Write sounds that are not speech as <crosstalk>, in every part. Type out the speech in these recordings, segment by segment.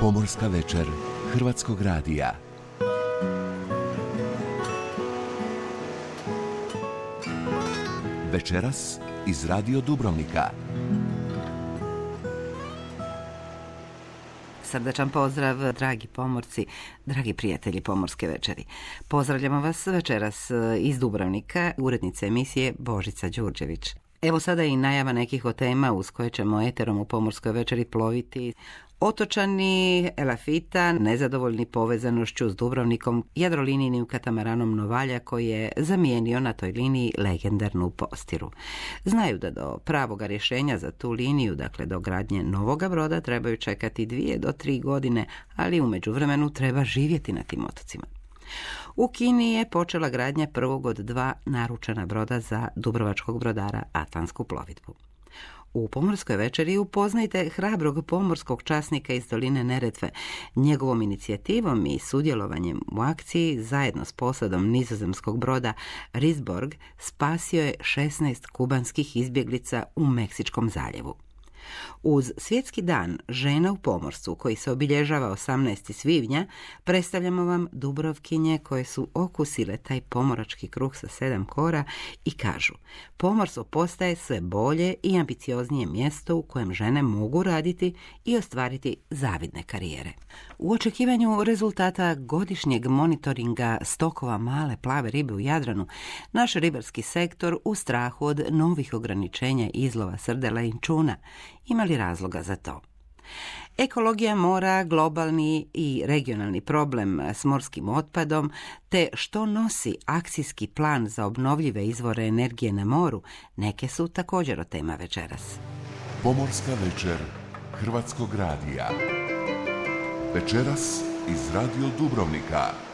Pomorska večer Hrvatskog radija. Večeras iz Radio Dubrovnika. Srdačan pozdrav, dragi pomorci, dragi prijatelji Pomorske večeri. Pozdravljamo vas večeras e, iz Dubrovnika, urednice emisije Božica Đurđević. Evo sada i najava nekih od tema uz koje ćemo eterom u Pomorskoj večeri ploviti. Otočani Elafita nezadovoljni povezanošću s Dubrovnikom jadrolinijnim katamaranom Novalja koji je zamijenio na toj liniji legendarnu postiru. Znaju da do pravoga rješenja za tu liniju, dakle do gradnje novoga broda, trebaju čekati dvije do tri godine, ali u međuvremenu treba živjeti na tim otocima. U Kini je počela gradnja prvog od dva naručena broda za dubrovačkog brodara Atlantsku plovidbu. U pomorskoj večeri upoznajte hrabrog pomorskog časnika iz doline Neretve. Njegovom inicijativom i sudjelovanjem u akciji zajedno s posadom nizozemskog broda Risborg spasio je 16 kubanskih izbjeglica u Meksičkom zaljevu. Uz svjetski dan žena u pomorstvu koji se obilježava 18. svibnja, predstavljamo vam Dubrovkinje koje su okusile taj pomorački kruh sa sedam kora i kažu pomorstvo postaje sve bolje i ambicioznije mjesto u kojem žene mogu raditi i ostvariti zavidne karijere. U očekivanju rezultata godišnjeg monitoringa stokova male plave ribe u Jadranu, naš ribarski sektor u strahu od novih ograničenja izlova srdela i čuna imali razloga za to. Ekologija mora, globalni i regionalni problem s morskim otpadom, te što nosi akcijski plan za obnovljive izvore energije na moru, neke su također o tema večeras. Pomorska večer Hrvatskog radija. Večeras iz Radio Dubrovnika.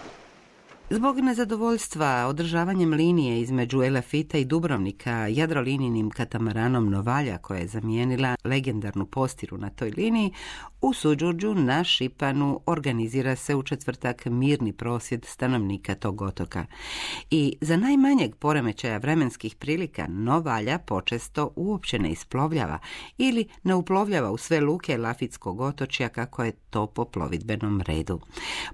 Zbog nezadovoljstva održavanjem linije između Elafita i Dubrovnika jadrolininim katamaranom Novalja koja je zamijenila legendarnu postiru na toj liniji, u Suđurđu na Šipanu organizira se u četvrtak mirni prosvjed stanovnika tog otoka. I za najmanjeg poremećaja vremenskih prilika Novalja počesto uopće ne isplovljava ili ne uplovljava u sve luke Lafitskog otočja kako je to po plovidbenom redu.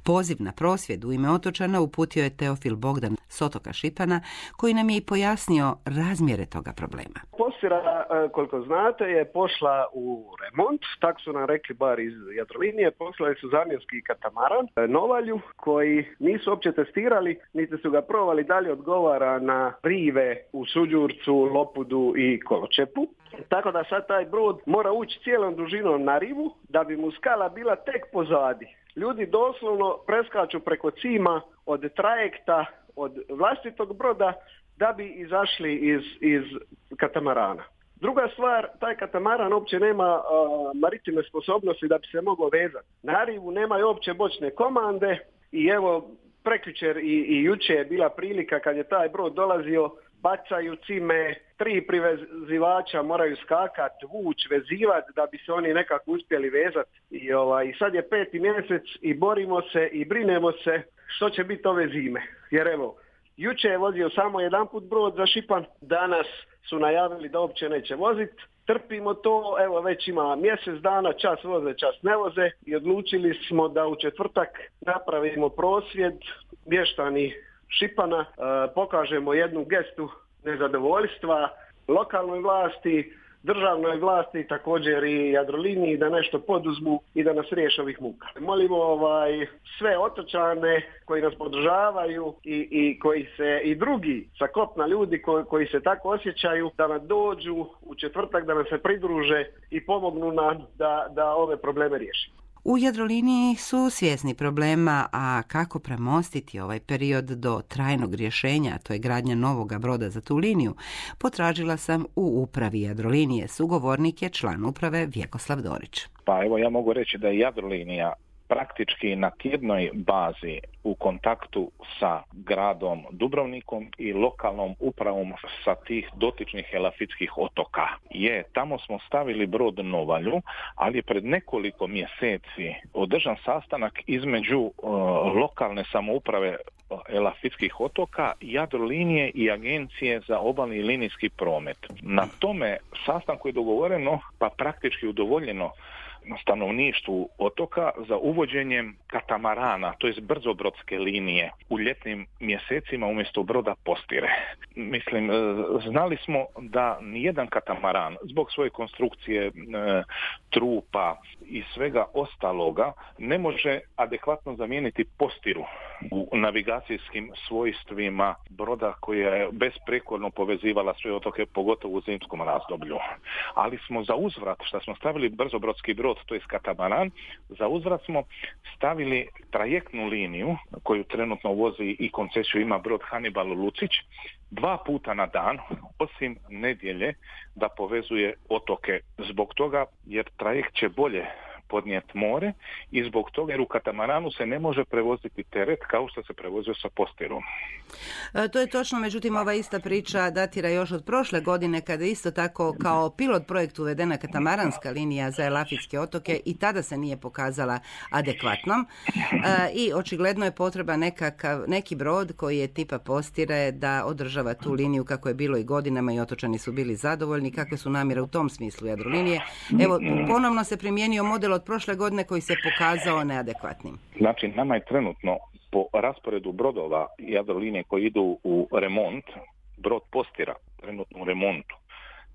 Poziv na prosvjed u ime otočana uputio je Teofil Bogdan s otoka Šipana koji nam je i pojasnio razmjere toga problema. Postira, e, koliko znate, je pošla u remont, tako su nam rekli bar iz Jadrolinije, poslali su zamjenski katamaran e, Novalju koji nisu uopće testirali, niti su ga provali dalje odgovara na rive u Suđurcu, Lopudu i Koločepu. Tako da sad taj brod mora ući cijelom dužinom na rivu da bi mu skala bila tek pozadi. Ljudi doslovno preskaču preko cima od trajekta, od vlastitog broda da bi izašli iz, iz katamarana. Druga stvar, taj katamaran uopće nema maritime sposobnosti da bi se mogao vezati. Na rivu nemaju uopće bočne komande i evo prekjučer i, i juče je bila prilika kad je taj brod dolazio, bacaju cime, tri privezivača moraju skakat, vuć, vezivat da bi se oni nekako uspjeli vezati. I, ovaj, sad je peti mjesec i borimo se i brinemo se što će biti ove zime. Jer evo, juče je vozio samo jedan put brod za Šipan, danas su najavili da uopće neće voziti. Trpimo to, evo već ima mjesec dana, čas voze, čas ne voze i odlučili smo da u četvrtak napravimo prosvjed mještani Šipana, e, pokažemo jednu gestu nezadovoljstva lokalnoj vlasti, državnoj vlasti, također i Jadroliniji da nešto poduzmu i da nas riješe ovih muka. Molimo ovaj, sve otočane koji nas podržavaju i, i koji se i drugi sa kopna ljudi koji, koji se tako osjećaju da nam dođu u četvrtak da nam se pridruže i pomognu nam da, da ove probleme riješimo. U Jadroliniji su svjesni problema, a kako premostiti ovaj period do trajnog rješenja, to je gradnja novoga broda za tu liniju, potražila sam u upravi Jadrolinije. Sugovornik je član uprave Vjekoslav Dorić. Pa evo ja mogu reći da je Jadrolinija praktički na tjednoj bazi u kontaktu sa gradom Dubrovnikom i lokalnom upravom sa tih dotičnih helafitskih otoka. Je, tamo smo stavili brod Novalju, ali je pred nekoliko mjeseci održan sastanak između uh, lokalne samouprave Elafitskih otoka, Jadrolinije i Agencije za obalni linijski promet. Na tome sastanku je dogovoreno, pa praktički udovoljeno stanovništvu otoka za uvođenjem katamarana, to je brzobrodske linije u ljetnim mjesecima umjesto broda postire. Mislim, e, znali smo da nijedan katamaran zbog svoje konstrukcije e, trupa i svega ostaloga ne može adekvatno zamijeniti postiru u navigacijskim svojstvima broda koja je besprekorno povezivala sve otoke, pogotovo u zimskom razdoblju. Ali smo za uzvrat, što smo stavili brzobrodski brod, to je katamaran, za uzvrat smo stavili trajektnu liniju koju trenutno vozi i koncesiju ima brod Hannibal Lucić, dva puta na dan, osim nedjelje, da povezuje otoke. Zbog toga jer trajekt će bolje podnijeti more i zbog toga jer u katamaranu se ne može prevoziti teret kao što se prevozio sa postirom. E, to je točno, međutim ova ista priča datira još od prošle godine kada isto tako kao pilot projekt uvedena katamaranska linija za Elafitske otoke i tada se nije pokazala adekvatnom e, i očigledno je potreba nekakav, neki brod koji je tipa postire da održava tu liniju kako je bilo i godinama i otočani su bili zadovoljni, kakve su namjere u tom smislu Jadrolinije. Evo, ponovno se primijenio model od prošle godine koji se pokazao neadekvatnim? Znači, nama je trenutno po rasporedu brodova Jadrolinije koji idu u remont, brod postira trenutno u remontu,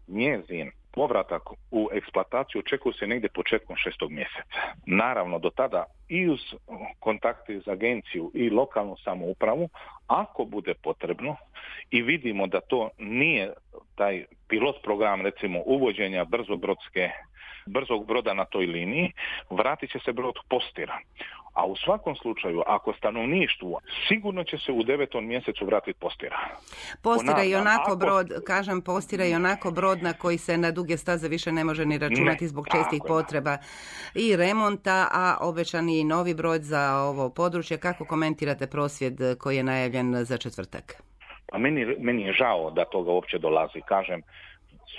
njezin povratak u eksploataciju očekuje se negdje početkom šestog mjeseca. Naravno, do tada i uz kontakte za agenciju i lokalnu samoupravu, ako bude potrebno i vidimo da to nije taj pilot program, recimo uvođenja brzobrodske brzog broda na toj liniji, vratit će se brod postira. A u svakom slučaju, ako stanovništvu, sigurno će se u devetom mjesecu vratiti postira. Postira i onako brod, kažem, postira i onako brod na koji se na duge staze više ne može ni računati zbog čestih potreba i remonta, a obećani i novi brod za ovo područje. Kako komentirate prosvjed koji je najavljen za četvrtak? Pa meni, meni je žao da toga uopće dolazi. Kažem,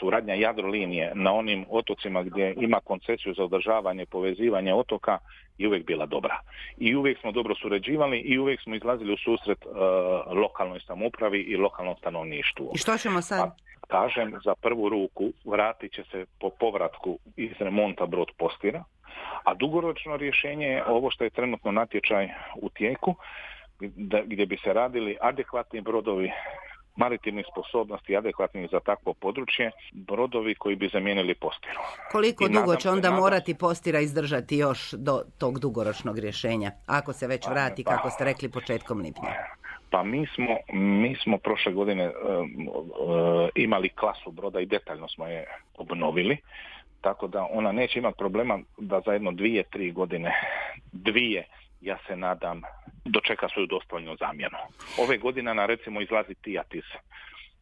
suradnja Jadrolinije na onim otocima gdje ima koncesiju za održavanje i povezivanje otoka je uvijek bila dobra. I uvijek smo dobro surađivali i uvijek smo izlazili u susret uh, lokalnoj samoupravi i lokalnom stanovništvu. I što ćemo sad? Pa, kažem, za prvu ruku vratit će se po povratku iz remonta brod postira, a dugoročno rješenje je ovo što je trenutno natječaj u tijeku, gdje bi se radili adekvatni brodovi maritimnih sposobnosti adekvatnih za takvo područje, brodovi koji bi zamijenili postiru. Koliko dugo će onda morati postira izdržati još do tog dugoročnog rješenja, ako se već pa, vrati, pa, kako ste rekli, početkom lipnja? Pa mi smo, mi smo prošle godine uh, imali klasu broda i detaljno smo je obnovili, tako da ona neće imati problema da za jedno dvije, tri godine, dvije ja se nadam, dočeka svoju dostavljenu zamjenu. Ove godine na recimo izlazi Tijat iz,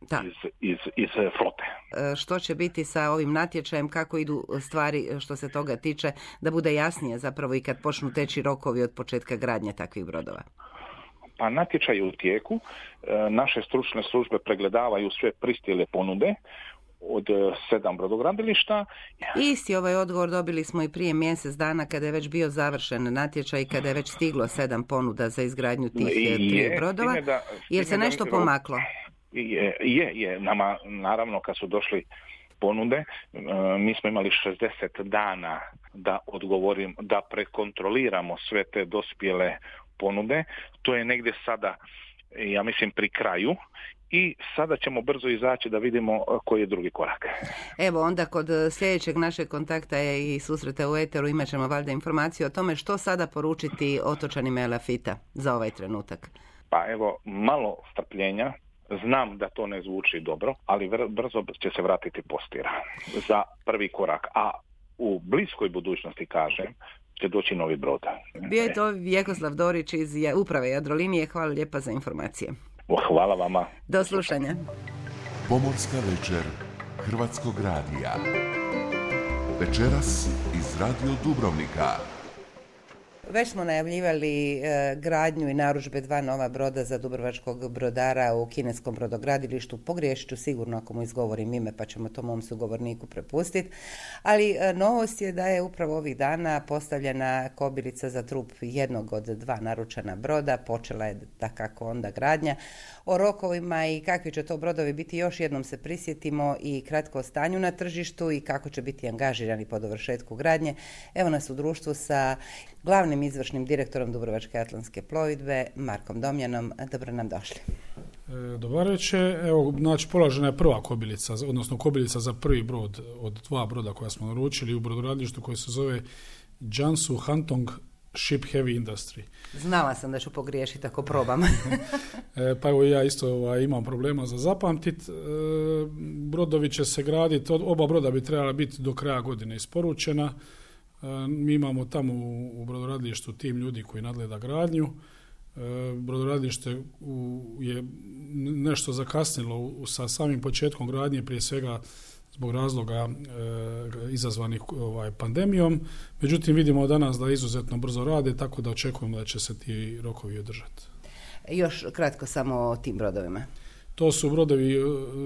da. Iz, iz, iz flote. E, što će biti sa ovim natječajem, kako idu stvari što se toga tiče, da bude jasnije zapravo i kad počnu teći rokovi od početka gradnje takvih brodova? Pa natječaj je u tijeku, e, naše stručne službe pregledavaju sve pristile ponude, od e, sedam brodogradilišta. Isti ovaj odgovor dobili smo i prije mjesec dana kada je već bio završen natječaj i kada je već stiglo sedam ponuda za izgradnju tih e, je, brodova. Da, Jer se nešto pomaklo? Je, je, je. Nama, naravno, kad su došli ponude, e, mi smo imali 60 dana da odgovorim, da prekontroliramo sve te dospjele ponude. To je negdje sada ja mislim pri kraju i sada ćemo brzo izaći da vidimo e, koji je drugi korak. Evo onda kod e, sljedećeg našeg kontakta i susreta u Eteru imat ćemo valjda informaciju o tome što sada poručiti otočanima Elafita za ovaj trenutak. Pa evo, malo strpljenja, Znam da to ne zvuči dobro, ali brzo će se vratiti postira za prvi korak. A u bliskoj budućnosti, kažem, će doći novi brod. Bio je to Vjekoslav Dorić iz uprave Jadrolinije. Hvala lijepa za informacije. Hvala vama. Do slušanja. Pomorska večer Hrvatskog radija. Večeras iz Radio Dubrovnika. Već smo najavljivali e, gradnju i naručbe dva nova broda za Dubrovačkog brodara u kineskom brodogradilištu. Pogriješit ću sigurno ako mu izgovorim ime pa ćemo to mom sugovorniku prepustiti. Ali e, novost je da je upravo ovih dana postavljena kobilica za trup jednog od dva naručena broda. Počela je da kako onda gradnja. O rokovima i kakvi će to brodovi biti još jednom se prisjetimo i kratko o stanju na tržištu i kako će biti angažirani po dovršetku gradnje. Evo nas u društvu sa glavnim izvršnim direktorom Dubrovačke atlantske plovidbe Markom Domjanom. Dobro nam došli. E, dobar večer. Evo, znači, polažena je prva kobilica, odnosno kobilica za prvi brod od dva broda koja smo naručili u brodoradilištu koji se zove Jansu Hantong Ship Heavy Industry. Znala sam da ću pogriješiti ako probam. <laughs> <laughs> E, pa evo ja isto ovaj, imam problema za zapamtit. E, brodovi će se graditi, oba broda bi trebala biti do kraja godine isporučena. E, mi imamo tamo u, brodoradilištu tim ljudi koji nadgleda gradnju. Brodoradilište je nešto zakasnilo sa samim početkom gradnje, prije svega zbog razloga e, izazvanih ovaj, pandemijom. Međutim, vidimo danas da izuzetno brzo rade, tako da očekujemo da će se ti rokovi održati. Još kratko samo o tim brodovima. To su brodovi e,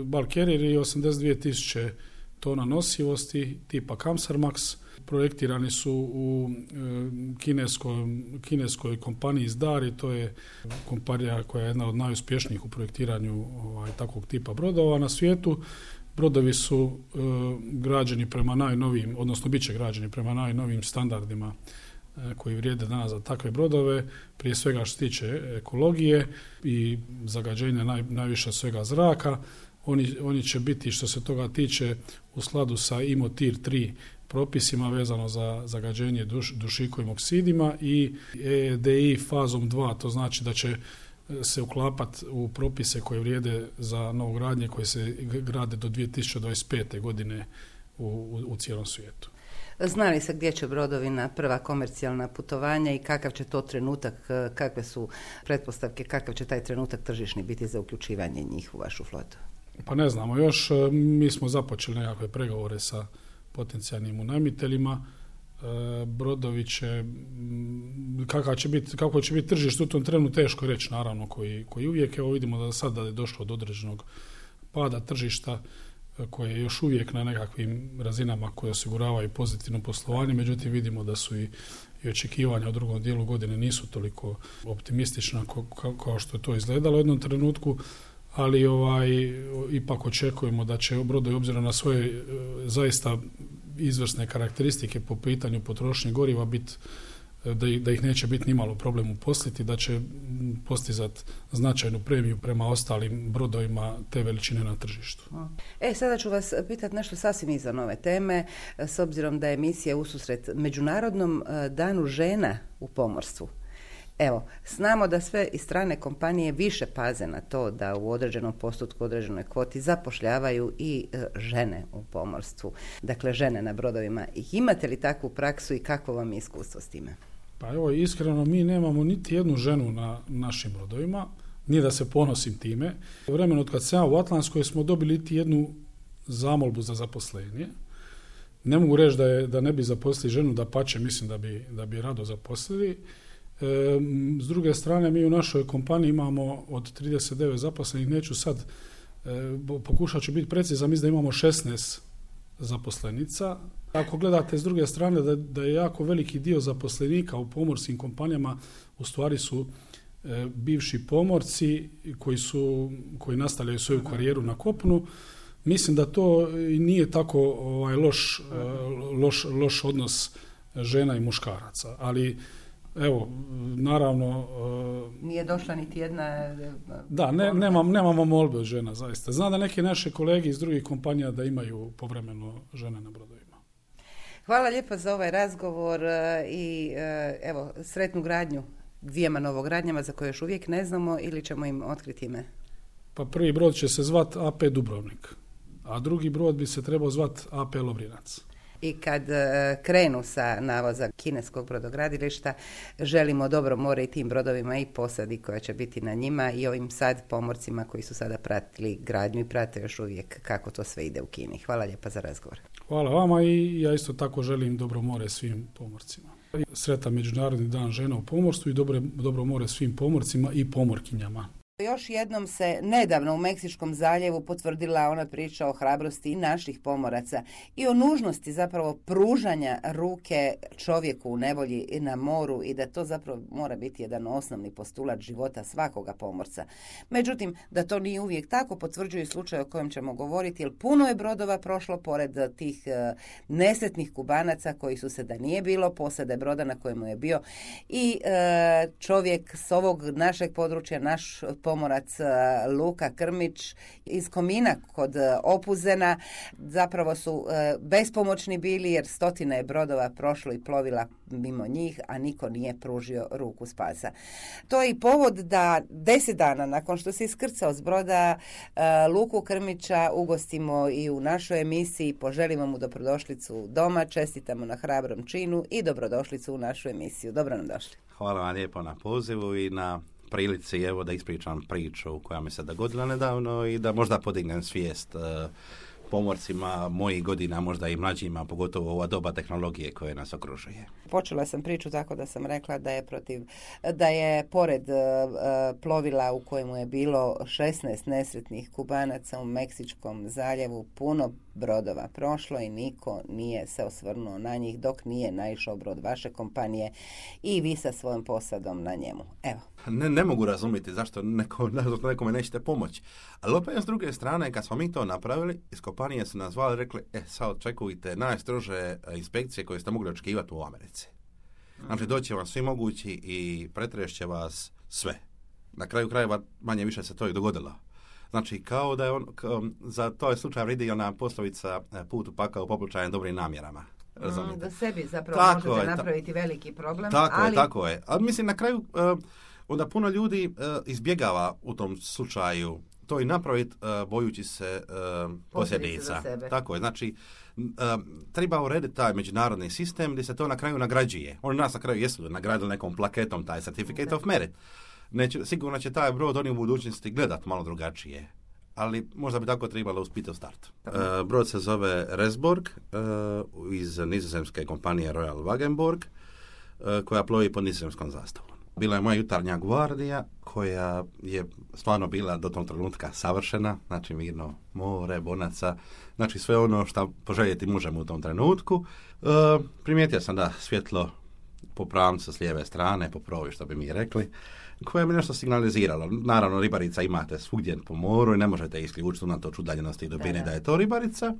Bulk Carrier i 82.000 tona nosivosti tipa Kamsarmax. Projektirani su u e, kineskoj, kineskoj kompaniji Zdari, to je kompanija koja je jedna od najuspješnijih u projektiranju ovaj, takvog tipa brodova na svijetu. Brodovi su e, građeni prema najnovijim, odnosno bit će građeni prema najnovijim standardima e, koji vrijede danas za takve brodove, prije svega što se tiče ekologije i zagađenja naj, najviše svega zraka. Oni, oni će biti što se toga tiče u skladu sa IMO TIR 3 propisima vezano za zagađenje duš, dušikovim oksidima i EDI fazom 2, to znači da će se uklapati u propise koje vrijede za novogradnje koje se grade do 2025. godine u, u, cijelom svijetu. Znali se gdje će brodovi na prva komercijalna putovanja i kakav će to trenutak, kakve su pretpostavke, kakav će taj trenutak tržišni biti za uključivanje njih u vašu flotu? Pa ne znamo još, mi smo započeli nekakve pregovore sa potencijalnim unajmiteljima E, brodovi će, kakav će biti, kako će biti tržište u tom trenu teško reći naravno koji, koji uvijek, evo vidimo da sad da je došlo do određenog pada tržišta e, koje je još uvijek na nekakvim razinama koje osiguravaju pozitivno poslovanje, međutim vidimo da su i, i očekivanja u drugom dijelu godine nisu toliko optimistična kao što je to izgledalo. U jednom trenutku, ali ovaj ipak očekujemo da će brodovi obzirom na svoje e, zaista izvrsne karakteristike po pitanju potrošnje goriva biti e, da, da ih neće biti nimalo problem uposliti, da će postizati značajnu premiju prema ostalim brodovima te veličine na tržištu. E, sada ću vas pitati nešto sasvim izvan ove teme, s obzirom da je emisija ususret Međunarodnom e, danu žena u pomorstvu. Evo, znamo da sve i strane kompanije više paze na to da u određenom postotku, određenoj kvoti zapošljavaju i e, žene u pomorstvu. Dakle, žene na brodovima. Imate li takvu praksu i kako vam je iskustvo s time? Pa evo, iskreno, mi nemamo niti jednu ženu na našim brodovima. Nije da se ponosim time. U vremenu od kad ja u Atlantskoj smo dobili niti jednu zamolbu za zaposlenje. Ne mogu reći da, je, da ne bi zaposlili ženu, da pače, mislim da bi, da bi rado zaposlili. S druge strane, mi u našoj kompaniji imamo od 39 zaposlenih, neću sad, e, pokušat ću biti precizan, mislim da imamo 16 zaposlenica. Ako gledate s druge strane da, da je jako veliki dio zaposlenika u pomorskim kompanijama u stvari su e, bivši pomorci koji su koji nastavljaju svoju karijeru na kopnu mislim da to nije tako ovaj loš, e, loš, loš odnos žena i muškaraca ali Evo, naravno... E, Nije došla niti jedna... E, da, ne, nemam, nemamo molbe od žena, zaista. Znam da neke naše kolege iz drugih kompanija da imaju povremeno žene na brodovima. Hvala lijepo za ovaj razgovor e, i evo, sretnu gradnju dvijema novogradnjama za koje još uvijek ne znamo ili ćemo im otkriti ime? Pa prvi brod će se zvat AP Dubrovnik, a drugi brod bi se trebao zvat AP Lovrinac. I kad e, krenu sa navoza kineskog brodogradilišta, želimo dobro more i tim brodovima i posadi koja će biti na njima i ovim sad pomorcima koji su sada pratili gradnju i prate još uvijek kako to sve ide u Kini. Hvala lijepa za razgovor. Hvala vama i ja isto tako želim dobro more svim pomorcima. Sretan Međunarodni dan žena u pomorstvu i dobro, dobro more svim pomorcima i pomorkinjama. Još jednom se nedavno u Meksičkom zaljevu potvrdila ona priča o hrabrosti naših pomoraca i o nužnosti zapravo pružanja ruke čovjeku u nevolji i na moru i da to zapravo mora biti jedan osnovni postulat života svakoga pomorca. Međutim, da to nije uvijek tako potvrđuje slučaj o kojem ćemo govoriti jer puno je brodova prošlo pored tih e, nesretnih kubanaca koji su se da nije bilo posade broda na kojemu je bio i e, čovjek s ovog našeg područja, naš pomorac e, Luka Krmić iz Komina kod e, Opuzena zapravo su e, bespomoćni bili jer stotine je brodova prošlo i plovila mimo njih, a niko nije pružio ruku spasa. To je i povod da deset dana nakon što se iskrcao s broda Luku Krmića ugostimo i u našoj emisiji, poželimo mu dobrodošlicu doma, čestitamo na hrabrom činu i dobrodošlicu u našu emisiju. Dobro nam došli. Hvala vam lijepo na pozivu i na prilici evo da ispričam priču koja mi se dogodila nedavno i da možda podignem svijest e, pomorcima mojih godina, možda i mlađima, pogotovo ova doba tehnologije koje nas okružuje. Počela sam priču tako da sam rekla da je protiv, da je pored e, plovila u kojemu je bilo 16 nesretnih kubanaca u Meksičkom zaljevu puno brodova prošlo i niko nije se osvrnuo na njih dok nije naišao brod vaše kompanije i vi sa svojom posadom na njemu. Evo. Ne, ne mogu razumjeti zašto neko, <laughs> nekome nećete pomoći. Ali opet s druge strane, kad smo mi to napravili, iz kompanije su nas zvali i rekli, e sad očekujte najstrože e, inspekcije koje ste mogli očekivati u Americi. Znači doće vam svi mogući i pretrešće vas sve. Na kraju krajeva manje više se to i dogodilo. Znači, kao da je on, za to je slučaj vridi ona poslovica e, put u pakao poplučajem dobrim namjerama. Razumite? da sebi zapravo tako možete je, napraviti veliki problem. Tako ali... je, tako je. Ali mislim, na kraju, uh, onda puno ljudi uh, izbjegava u tom slučaju to i napraviti uh, bojući se uh, posljedica. Tako je, znači, treba urediti taj međunarodni sistem gdje se to na kraju nagrađuje. Oni nas na kraju jesu nagradili nekom plaketom taj certificate of merit neće, sigurno će taj brod oni u budućnosti gledat malo drugačije. Ali možda bi tako trebalo uspiti u startu. Uh, brod se zove Resborg uh, iz nizozemske kompanije Royal Wagenborg uh, koja plovi pod nizozemskom zastavom. Bila je moja jutarnja gvardija koja je stvarno bila do tog trenutka savršena, znači mirno more, bonaca, znači sve ono što poželjeti možemo u tom trenutku. Uh, primijetio sam da svjetlo po pravcu s lijeve strane, po provi što bi mi rekli, koje mi nešto signaliziralo. Naravno, ribarica imate svugdje po moru i ne možete isključiti unatoč udaljenosti i dubini da, da je to ribarica.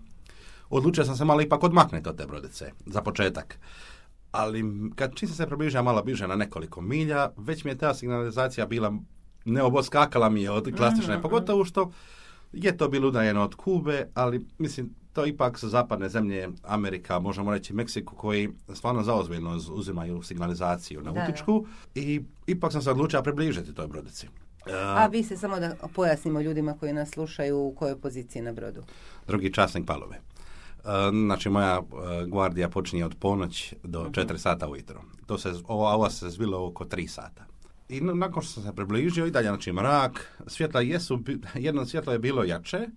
Odlučio sam se malo ipak odmaknuti od te brodice, za početak. Ali kad čim se približa malo bliže na nekoliko milja, već mi je ta signalizacija bila ne oboskakala mi je od klasične, mm pogotovo što je to bilo udaljeno od Kube, ali mislim to ipak su zapadne zemlje, Amerika, možemo reći Meksiku, koji stvarno zaozbiljno uzimaju signalizaciju nautičku i ipak sam se odlučio približiti toj brodici. A vi se samo da pojasnimo ljudima koji nas slušaju u kojoj poziciji na brodu. Drugi časnik palove. Znači, moja gvardija počinje od ponoć do uh 4 sata ujutro. To se, ovo, ovo se zbilo oko 3 sata. I nakon što sam se približio i dalje, znači mrak, svjetla jesu, <laughs> jedno svjetlo je bilo jače,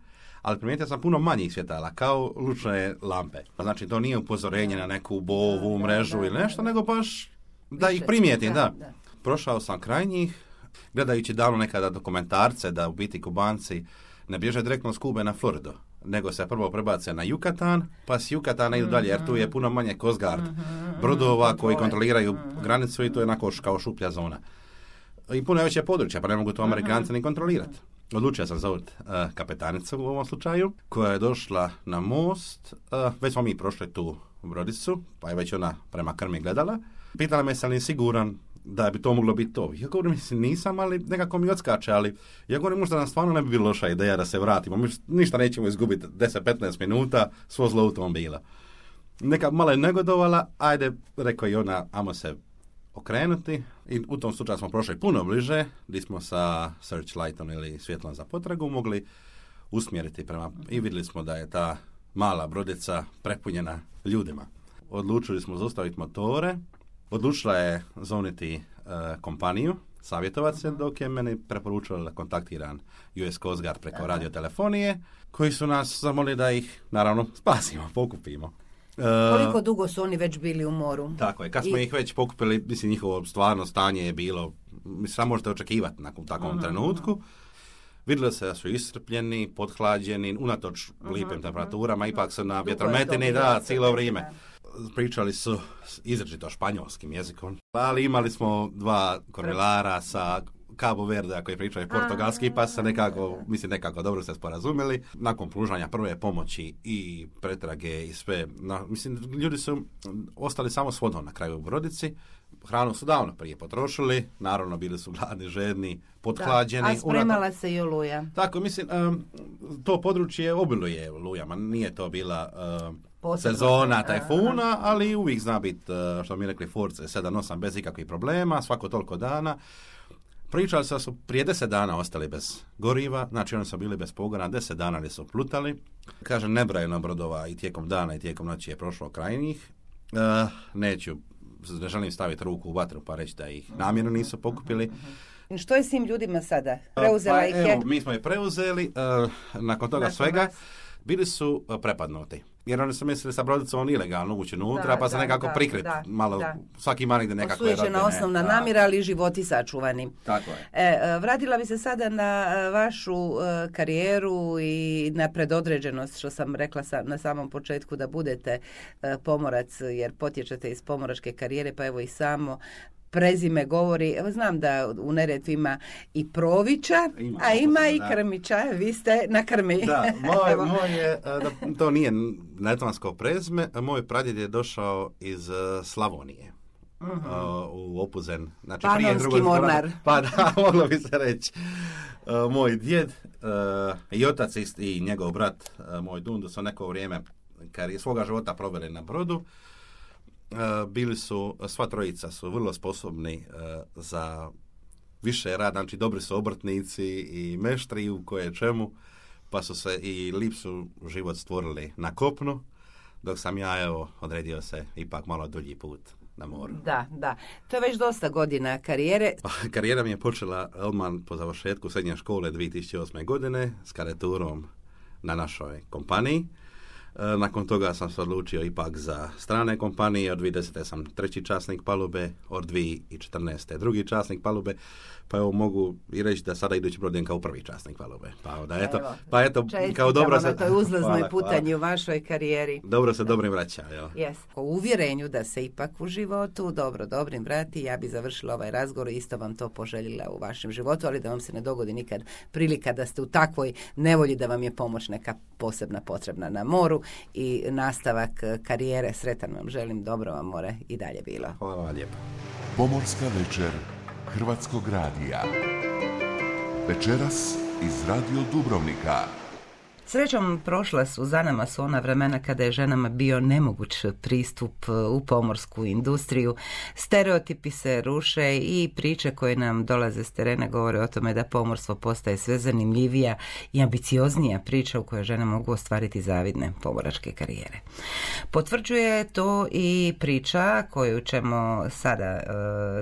ali primijetio sam puno manjih svjetala, kao lučne lampe. Pa znači, to nije upozorenje na neku bovu, mrežu ili nešto, nego baš da ih primijetim, da. Prošao sam kraj njih, gledajući davno nekada dokumentarce da u biti kubanci ne bježe direktno s Kube na Floridu, nego se prvo prebace na Jukatan, pa s Jukatana idu dalje, jer tu je puno manje Coast Guard brodova koji kontroliraju granicu i to je onako kao šuplja zona. I puno je veće područja, pa ne mogu to Amerikanci ni kontrolirati. Odlučio sam zovut uh, kapetanicu u ovom slučaju, koja je došla na most. Uh, već smo mi prošli tu brodicu, pa je već ona prema krmi gledala. Pitala me sam li siguran da bi to moglo biti to. Ja govorim, mislim, nisam, ali nekako mi odskače, ali ja govorim, možda nam stvarno ne bi bilo loša ideja da se vratimo. Mi ništa nećemo izgubiti 10-15 minuta, svo zlo automobila. Neka malo je negodovala, ajde, rekao i ona, amo se okrenuti i u tom slučaju smo prošli puno bliže gdje smo sa searchlightom ili svjetlom za potragu mogli usmjeriti prema i vidjeli smo da je ta mala brodica prepunjena ljudima. Odlučili smo zaustaviti motore, odlučila je zoniti e, kompaniju, savjetovat se, dok je meni preporučila da kontaktiram US Coast Guard preko radiotelefonije, koji su nas zamolili da ih, naravno, spasimo, pokupimo. E, Koliko dugo su oni već bili u moru? Tako je, kad smo ih već pokupili, mislim, njihovo stvarno stanje je bilo, samo možete očekivati nakon takvom trenutku. Vidjelo se da su iscrpljeni, podhlađeni, unatoč lipim temperaturama, ipak su na vjetrometini, da, cijelo vrijeme. Pričali su izrečito španjolskim jezikom, ali imali smo dva kormilara sa Cabo Verde koji pričaju portugalski, pa se nekako, mislim, nekako dobro se sporazumjeli. Nakon pružanja prve pomoći i pretrage i sve, mislim, ljudi su ostali samo s vodom na kraju u brodici. Hranu su davno prije potrošili, naravno bili su gladni, žedni, pothlađeni. a spremala se i oluja. Tako, mislim, to područje obiluje olujama, nije to bila sezona tajfuna, ali uvijek zna biti, što mi rekli, force 7-8 bez ikakvih problema, svako toliko dana. Pričali se da su prije deset dana ostali bez goriva, znači oni su bili bez pogona, deset dana li su plutali. Kaže, nebrojeno brodova i tijekom dana i tijekom noći je prošlo kraj njih. Uh, neću, ne želim staviti ruku u vatru pa reći da ih namjerno nisu pokupili. Što je s tim ljudima sada? Preuzela pa, ih je? mi smo je preuzeli, nakon toga svega bili su prepadnuti jer oni su mislili sa brodicom ilegalno ući unutra, pa se nekako prikrit malo, svaki ima negdje nekakve na osnovna namjera, ali životi sačuvani. Tako je. E, e, vratila bi se sada na e, vašu e, karijeru i na predodređenost, što sam rekla sa, na samom početku, da budete pomorac, jer potječete iz pomoračke karijere, pa evo i samo prezime govori, evo znam da u Neretvu ima i Provića, a ima i Krmića, vi ste na Krmi. Da, moj, moj je, to nije netvansko prezime, moj pradjed je došao iz e, Slavonije. Uh u Opuzen. Znači, Panonski prije mornar. <laughs> Pa da, moglo bi se reći. Uh, moj djed uh, i otac i njegov brat, moj Dundu, su neko vrijeme kad je svoga života proveli na brodu. E, bili su, sva trojica su vrlo sposobni e, za više rad, znači dobri su obrtnici i meštri u koje čemu, pa su se i lip su život stvorili na kopnu, dok sam ja evo odredio se ipak malo dulji put na moru. Da, da. To je već dosta godina karijere. Pa, karijera mi je počela odmah po završetku srednje škole 2008. godine s kareturom na našoj kompaniji. E, nakon toga sam se odlučio ipak za strane kompanije. Od 2010. sam treći časnik palube, od 2014. drugi časnik palube. Pa evo mogu i reći da sada idući brod kao prvi časnik palube. Pa, da, eto, evo, pa eto, kao dobro se... To je uzlaznoj putanju u vašoj karijeri. Dobro se dobrim vraća. Yes. U uvjerenju da se ipak u životu dobro dobrim vrati, ja bi završila ovaj razgovor i isto vam to poželjela u vašem životu, ali da vam se ne dogodi nikad prilika da ste u takvoj nevolji da vam je pomoć neka posebna potrebna na moru i nastavak karijere. Sretan vam želim, dobro vam more i dalje bilo. Hvala vam lijepo. Pomorska večer Hrvatskog radija. Večeras iz Radio Dubrovnika. Srećom prošla su za nama su ona vremena kada je ženama bio nemoguć pristup u pomorsku industriju. Stereotipi se ruše i priče koje nam dolaze s terena govore o tome da pomorstvo postaje sve zanimljivija i ambicioznija priča u kojoj žene mogu ostvariti zavidne pomoračke karijere. Potvrđuje to i priča koju ćemo sada e,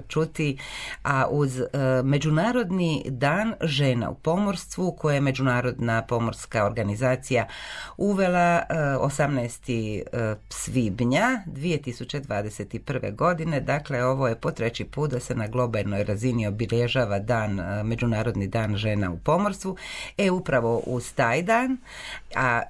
čuti, a uz e, Međunarodni dan žena u pomorstvu koje je Međunarodna pomorska organizacija organizacija uvela 18. E, e, svibnja 2021. godine. Dakle, ovo je po treći put da se na globalnoj razini obilježava dan, e, Međunarodni dan žena u pomorstvu. E, upravo uz taj dan, a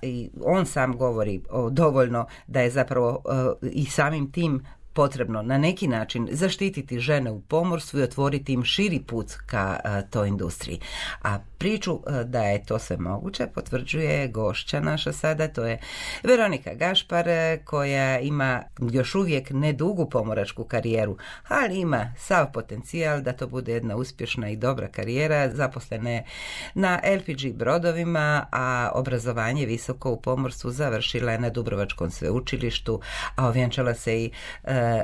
on sam govori dovoljno da je zapravo i samim tim potrebno na neki način zaštititi žene u pomorstvu i otvoriti im širi put ka toj industriji. A priču da je to sve moguće potvrđuje gošća naša sada, to je Veronika Gašpar koja ima još uvijek nedugu pomoračku karijeru, ali ima sav potencijal da to bude jedna uspješna i dobra karijera, zaposlene na LPG brodovima, a obrazovanje visoko u pomorstvu završila je na Dubrovačkom sveučilištu, a ovjenčala se i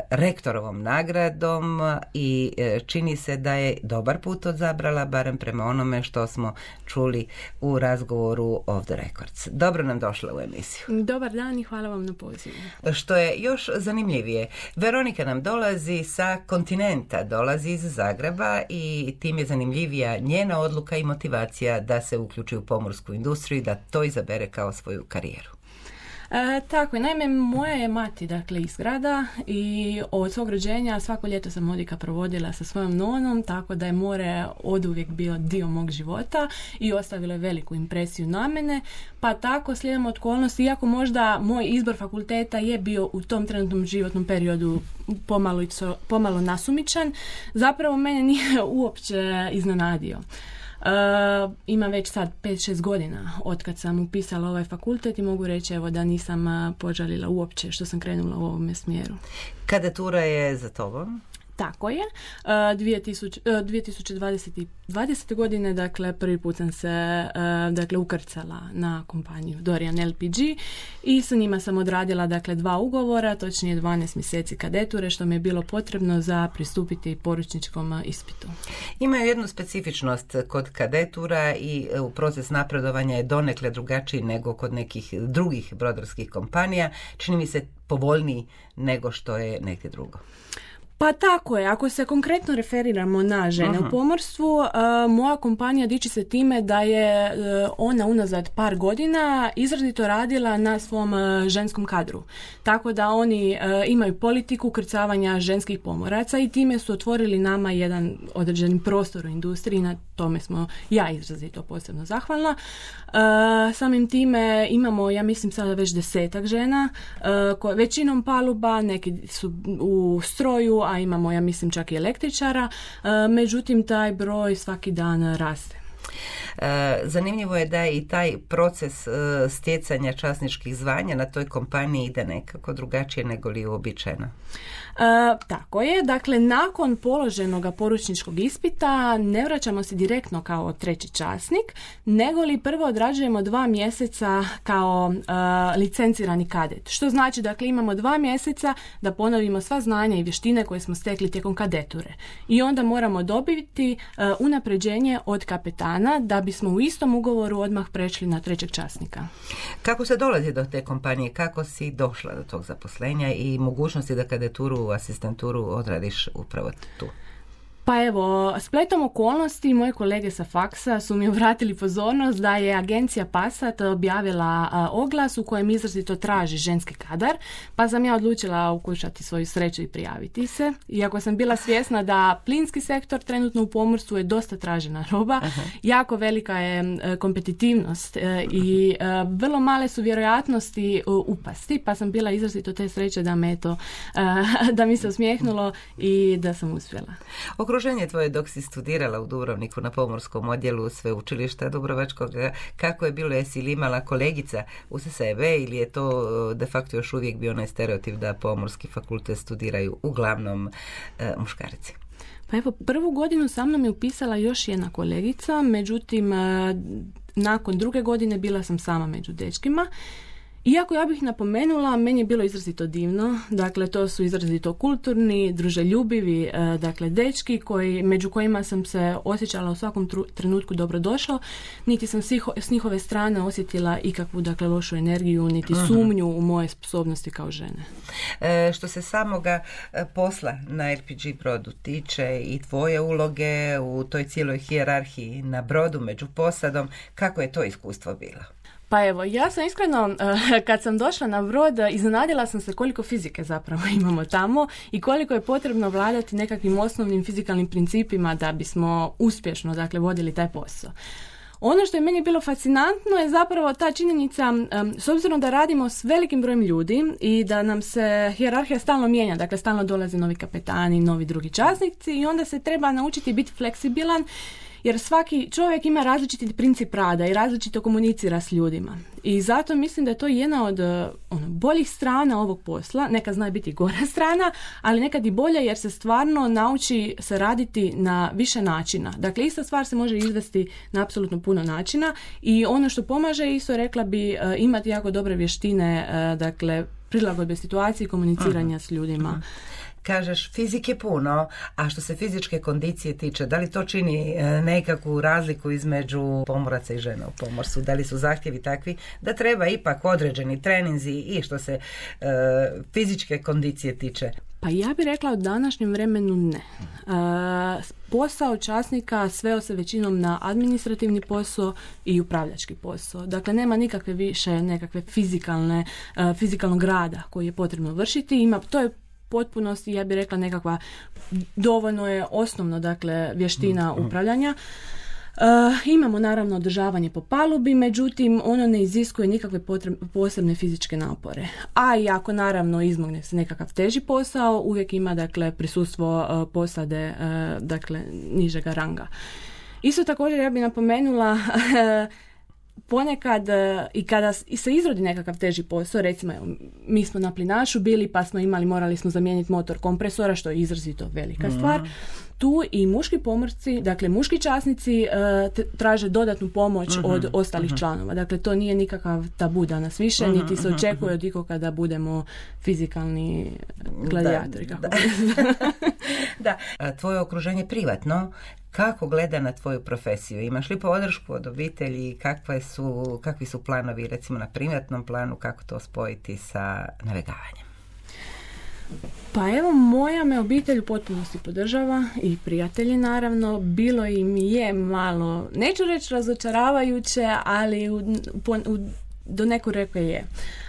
rektorovom nagradom i čini se da je dobar put odzabrala, barem prema onome što smo čuli u razgovoru of the records. Dobro nam došla u emisiju. Dobar dan i hvala vam na pozivu. Što je još zanimljivije, Veronika nam dolazi sa kontinenta, dolazi iz Zagreba i tim je zanimljivija njena odluka i motivacija da se uključi u pomorsku industriju i da to izabere kao svoju karijeru. E, tako je, naime moja je mati dakle iz grada i od svog rođenja svako ljeto sam odika provodila sa svojom nonom, tako da je more od uvijek bio dio mog života i ostavilo je veliku impresiju na mene, pa tako slijedom okolnosti, iako možda moj izbor fakulteta je bio u tom trenutnom životnom periodu pomalo, pomalo nasumičan, zapravo mene nije <laughs> uopće iznenadio. Uh, ima već sad 5-6 godina od kad sam upisala ovaj fakultet i mogu reći evo da nisam uh, požalila uopće što sam krenula u ovome smjeru. Kadetura je za tobom? Tako je. 2020. Uh, 20. godine, dakle, prvi put sam se uh, dakle, ukrcala na kompaniju Dorian LPG i sa njima sam odradila dakle, dva ugovora, točnije 12 mjeseci kadeture, što mi je bilo potrebno za pristupiti poručničkom ispitu. Imaju jednu specifičnost kod kadetura i proces napredovanja je donekle drugačiji nego kod nekih drugih brodarskih kompanija. Čini mi se povoljniji nego što je negdje drugo. Pa tako je, ako se konkretno referiramo na žene u pomorstvu, uh, moja kompanija diči se time da je uh, ona unazad par godina izrazito radila na svom uh, ženskom kadru. Tako da oni imaju politiku krcavanja ženskih pomoraca i time su otvorili nama jedan određeni prostor u industriji, na tome smo ja izrazito posebno zahvalna. Samim time imamo, ja mislim sada već desetak žena, većinom paluba, neki su u stroju, a imamo ja mislim čak i električara, e, međutim taj broj svaki dan raste. Zanimljivo je da i taj proces e, stjecanja časničkih zvanja na toj kompaniji ide nekako drugačije nego li uobičajeno. E, tako je, dakle nakon položenog poručničkog ispita ne vraćamo se direktno kao treći časnik, nego li prvo odrađujemo dva mjeseca kao e, licencirani kadet. Što znači, dakle imamo dva mjeseca da ponovimo sva znanja i vještine koje smo stekli tijekom kadeture. I onda moramo dobiti e, unapređenje od kapetana da bismo u istom ugovoru odmah prešli na trećeg časnika. Kako se dolazi do te kompanije? Kako si došla do tog zaposlenja i mogućnosti da kadeturu asistenturu odradiš upravo tu? Pa evo, spletom okolnosti moje kolege sa faksa su mi obratili pozornost da je agencija Passat objavila oglas u kojem izrazito traži ženski kadar, pa sam ja odlučila ukušati svoju sreću i prijaviti se. Iako sam bila svjesna da plinski sektor trenutno u pomorstvu je dosta tražena roba, jako velika je kompetitivnost e, i e, vrlo male su vjerojatnosti upasti, pa sam bila izrazito te sreće da me to, <laughs> da mi se usmijehnulo i da sam uspjela okruženje tvoje dok si studirala u Dubrovniku na pomorskom odjelu sveučilišta Dubrovačkog, kako je bilo, jesi li imala kolegica uz sebe ili je to e, de facto još uvijek bio onaj stereotip da pomorski fakultet studiraju uglavnom e, muškarci? Pa evo, prvu godinu sa mnom je upisala još jedna kolegica, međutim, e, nakon druge godine bila sam sama među dečkima iako ja bih napomenula, meni je bilo izrazito divno, dakle to su izrazito kulturni, druželjubivi, e, dakle dečki koji, među kojima sam se osjećala u svakom trenutku dobrodošao, niti sam s njihove strane osjetila ikakvu dakle lošu energiju, niti sumnju u moje sposobnosti kao žene. E, što se samoga e, posla na RPG brodu tiče i tvoje uloge u toj cijeloj hijerarhiji na brodu među posadom, kako je to iskustvo bilo? Pa evo, ja sam iskreno, <laughs> kad sam došla na brod, iznenadila sam se koliko fizike zapravo <laughs> imamo tamo i koliko je potrebno vladati nekakvim osnovnim fizikalnim principima da bismo uspješno, dakle, vodili taj posao. Ono što je meni bilo fascinantno je zapravo ta činjenica, s obzirom da radimo s velikim brojem ljudi i da nam se hijerarhija stalno mijenja, dakle stalno dolaze novi kapetani, novi drugi časnici i onda se treba naučiti biti fleksibilan jer svaki čovjek ima različiti princip rada i različito komunicira s ljudima. I zato mislim da je to jedna od eh, ono, boljih strana ovog posla. Neka zna biti gora <laughs> strana, ali nekad i bolja jer se stvarno nauči se raditi na više načina. Dakle, ista stvar se može izvesti na apsolutno puno načina i ono što pomaže isto rekla bi eh, imati jako dobre vještine, eh, dakle, prilagodbe situaciji i komuniciranja s ljudima. Kažeš fizike puno, a što se fizičke kondicije tiče, da li to čini e, nekakvu razliku između pomoraca i žena u pomorstvu? Da li su zahtjevi takvi da treba ipak određeni treninzi i što se e, fizičke kondicije tiče? Pa ja bih rekla u današnjem vremenu ne. E, posao časnika sveo se većinom na administrativni posao i upravljački posao. Dakle, nema nikakve više nekakve fizikalne, fizikalnog rada koji je potrebno vršiti. Ima, to je potpunosti, ja bih rekla nekakva, dovoljno je osnovno, dakle, vještina mm, mm. upravljanja. Uh, imamo naravno održavanje po palubi, međutim ono ne iziskuje nikakve posebne fizičke napore. A i ako naravno izmogne se nekakav teži posao, uvijek ima dakle prisustvo uh, posade uh, dakle nižega ranga. Isto također ja bih napomenula <laughs> ponekad e, i kada se izrodi nekakav teži posao, recimo mi smo na plinašu bili pa smo imali, morali smo zamijeniti motor kompresora što je izrazito velika mhm. stvar. Tu i muški pomorci, dakle muški časnici e, traže dodatnu pomoć mhm. od ostalih mhm. članova. Dakle to nije nikakav tabu danas više, niti se očekuje od ikoga kada budemo fizikalni gladijatori. Da, da. <laughs> da. Tvoje okruženje privatno kako gleda na tvoju profesiju? Imaš li podršku od obitelji? Kakve su, kakvi su planovi recimo na privatnom planu? Kako to spojiti sa navegavanjem? Pa evo, moja me obitelj u potpunosti podržava i prijatelji naravno. Bilo im je malo, neću reći razočaravajuće, ali u, u, do neku reke je.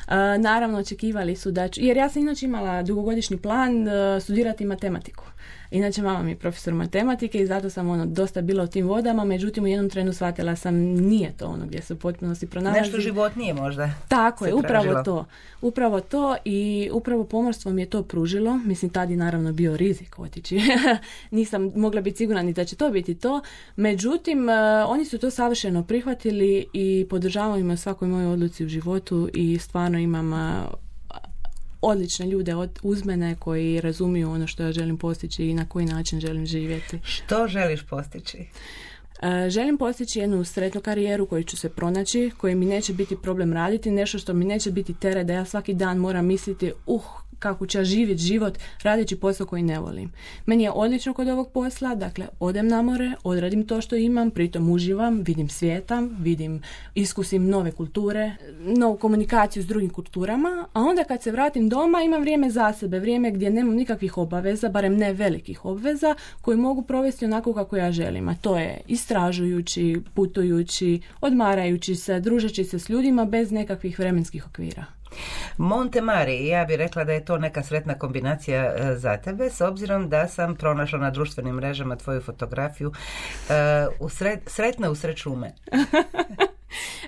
Uh, naravno, očekivali su da ću, jer ja sam inače imala dugogodišnji plan uh, studirati matematiku. Inače, mama mi je profesor matematike i zato sam ono dosta bila u tim vodama, međutim u jednom trenu shvatila sam nije to ono gdje se u potpunosti pronalazi. Nešto životnije možda. Tako je, upravo to. Upravo to i upravo pomorstvo mi je to pružilo. Mislim, tad je naravno bio rizik otići. <laughs> Nisam mogla biti sigurna ni da će to biti to. Međutim, e, oni su to savršeno prihvatili i podržavaju me svakoj mojoj odluci u životu i stvarno imam e, odlične ljude od uzmene koji razumiju ono što ja želim postići i na koji način želim živjeti. Što želiš postići? E, želim postići jednu sretnu karijeru koju ću se pronaći, koji mi neće biti problem raditi, nešto što mi neće biti teret da ja svaki dan moram misliti, uh, kako ću živjeti život radeći posao koji ne volim. Meni je odlično kod ovog posla, dakle odem na more, odradim to što imam, pritom uživam, vidim svijeta, vidim, iskusim nove kulture, novu komunikaciju s drugim kulturama, a onda kad se vratim doma imam vrijeme za sebe, vrijeme gdje nemam nikakvih obaveza, barem ne velikih obveza, koji mogu provesti onako kako ja želim, a to je istražujući, putujući, odmarajući se, družeći se s ljudima bez nekakvih vremenskih okvira. Monte Mari, ja bih rekla da je to neka sretna kombinacija e, za tebe, s obzirom da sam pronašla na društvenim mrežama tvoju fotografiju uh, u sretna usred šume. <laughs>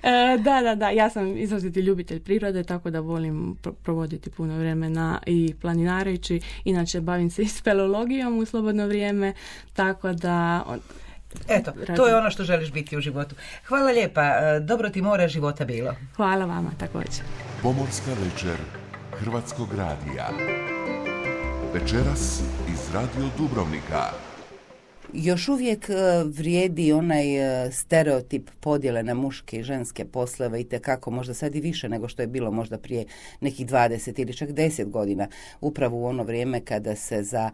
E, da, da, da, ja sam izraziti ljubitelj prirode, tako da volim provoditi puno vremena i planinareći. Inače, bavim se i speleologijom u slobodno vrijeme, tako da Eto, to je ono što želiš biti u životu. Hvala lijepa, e, dobro ti more života bilo. Hvala vama također. Pomorska večer Hrvatskog radija. Večeras iz Radio Dubrovnika još uvijek e, vrijedi onaj e, stereotip podjele na muške i ženske poslove i kako možda sad i više nego što je bilo možda prije nekih 20 ili čak 10 godina upravo u ono vrijeme kada se za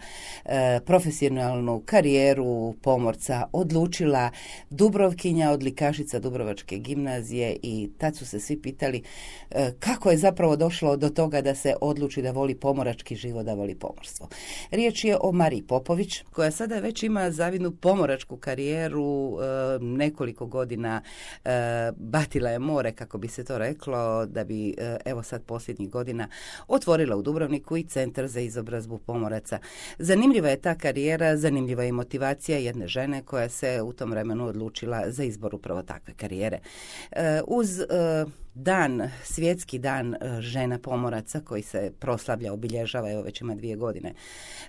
e, profesionalnu karijeru pomorca odlučila Dubrovkinja, odlikašica Dubrovačke gimnazije i tad su se svi pitali kako je zapravo došlo do toga da se odluči da voli pomorački život, da voli pomorstvo. Riječ je o Mariji Popović koja sada već ima za zavidnu pomoračku karijeru, e, nekoliko godina e, batila je more, kako bi se to reklo, da bi e, evo sad posljednjih godina otvorila u Dubrovniku i centar za izobrazbu pomoraca. Zanimljiva je ta karijera, zanimljiva je i motivacija jedne žene koja se u tom vremenu odlučila za izbor upravo takve karijere. Uz dan, svjetski dan e, žena pomoraca koji se proslavlja, obilježava, evo već ima dvije godine,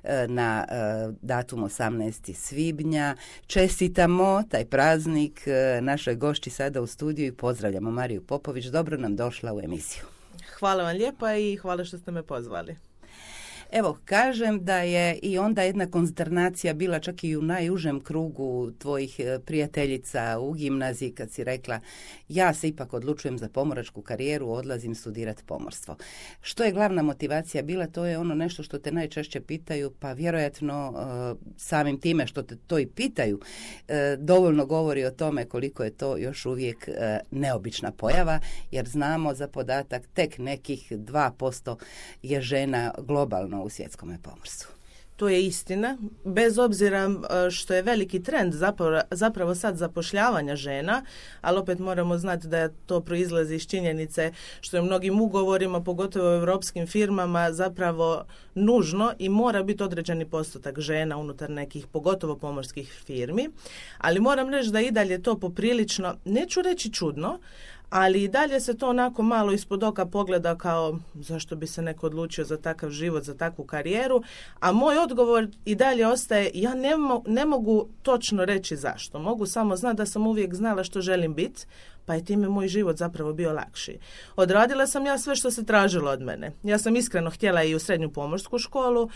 e, na e, datum 18. svibnja. Čestitamo taj praznik našoj gošći sada u studiju i pozdravljamo Mariju Popović. Dobro nam došla u emisiju. Hvala vam lijepa i hvala što ste me pozvali. Evo, kažem da je i onda jedna konsternacija bila čak i u najužem krugu tvojih e, prijateljica u gimnaziji kad si rekla ja se ipak odlučujem za pomoračku karijeru, odlazim studirati pomorstvo. Što je glavna motivacija bila? To je ono nešto što te najčešće pitaju, pa vjerojatno e, samim time što te to i pitaju, e, dovoljno govori o tome koliko je to još uvijek neobična pojava, jer znamo za podatak tek nekih 2% je žena globalno u svjetskom pomorstvu. To je istina, bez obzira što je veliki trend zapravo, zapravo sad zapošljavanja žena, ali opet moramo znati da to proizlazi iz činjenice što je mnogim ugovorima, pogotovo u europskim firmama, zapravo nužno i mora biti određeni postotak žena unutar nekih, pogotovo pomorskih firmi. Ali moram reći da i dalje to poprilično, neću reći čudno, ali i dalje se to onako malo ispod oka pogleda kao zašto bi se neko odlučio za takav život, za takvu karijeru, a moj odgovor i dalje ostaje ja ne, ne mogu točno reći zašto, mogu samo znati da sam uvijek znala što želim biti, pa je time moj život zapravo bio lakši. Odradila sam ja sve što se tražilo od mene. Ja sam iskreno htjela i u srednju pomorsku školu,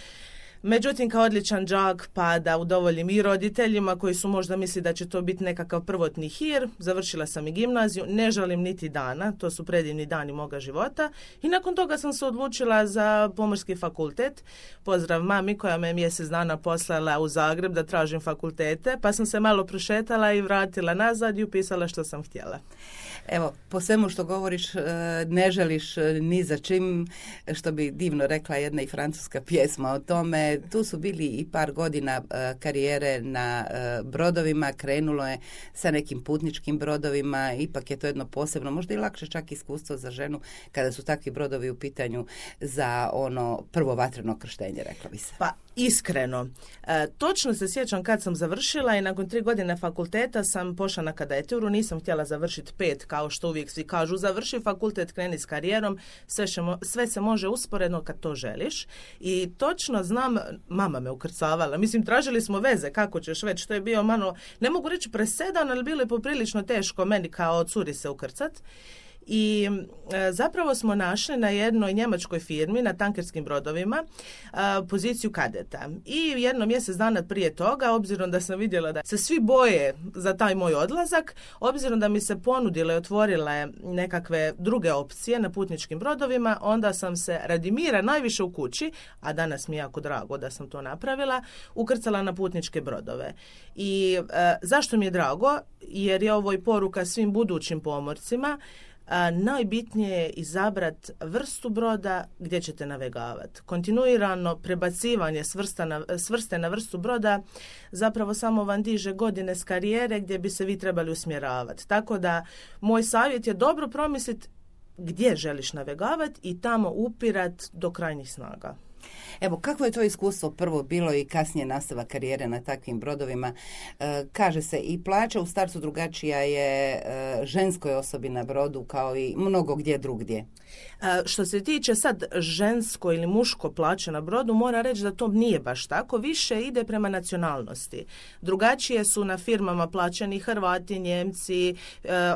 Međutim, kao odličan džak, pa da udovoljim i roditeljima koji su možda misli da će to biti nekakav prvotni hir, završila sam i gimnaziju, ne žalim niti dana, to su predivni dani moga života i nakon toga sam se odlučila za pomorski fakultet. Pozdrav mami koja me mjesec dana poslala u Zagreb da tražim fakultete, pa sam se malo prošetala i vratila nazad i upisala što sam htjela. Evo, po svemu što govoriš, e, ne želiš e, ni za čim, što bi divno rekla jedna i francuska pjesma o tome. Tu su bili i par godina e, karijere na brodovima, krenulo je sa nekim putničkim brodovima, ipak je to jedno posebno, možda i lakše čak iskustvo za ženu kada su takvi brodovi u pitanju za ono prvo vatreno krštenje, rekla bi se. Pa iskreno. E, točno se sjećam kad sam završila i nakon tri godine fakulteta sam pošla na kadeturu, nisam htjela završiti pet kao što uvijek svi kažu, završi fakultet, kreni s karijerom, sve, sve se može usporedno kad to želiš. I točno znam, mama me ukrcavala, mislim tražili smo veze kako ćeš već, to je bio malo, ne mogu reći presedan, ali bilo je poprilično teško meni kao curi se ukrcat i e, zapravo smo našli na jednoj njemačkoj firmi na tankerskim brodovima e, poziciju kadeta. I jedno mjesec dana prije toga, obzirom da sam vidjela da se svi boje za taj moj odlazak, obzirom da mi se ponudile i otvorile nekakve druge opcije na putničkim brodovima, onda sam se radi mira najviše u kući, a danas mi je jako drago da sam to napravila, ukrcala na putničke brodove. I e, zašto mi je drago? Jer je ovo i poruka svim budućim pomorcima najbitnije je izabrat vrstu broda gdje ćete navegavati. Kontinuirano prebacivanje svrste na vrstu broda zapravo samo vam diže godine s karijere gdje bi se vi trebali usmjeravati. Tako da moj savjet je dobro promisliti gdje želiš navegavati i tamo upirat do krajnjih snaga. Evo, kako je to iskustvo prvo bilo i kasnije nastava karijere na takvim brodovima? E, kaže se i plaća u startu drugačija je e, ženskoj osobi na brodu kao i mnogo gdje drugdje. E, što se tiče sad žensko ili muško plaće na brodu, mora reći da to nije baš tako. Više ide prema nacionalnosti. Drugačije su na firmama plaćani Hrvati, Njemci,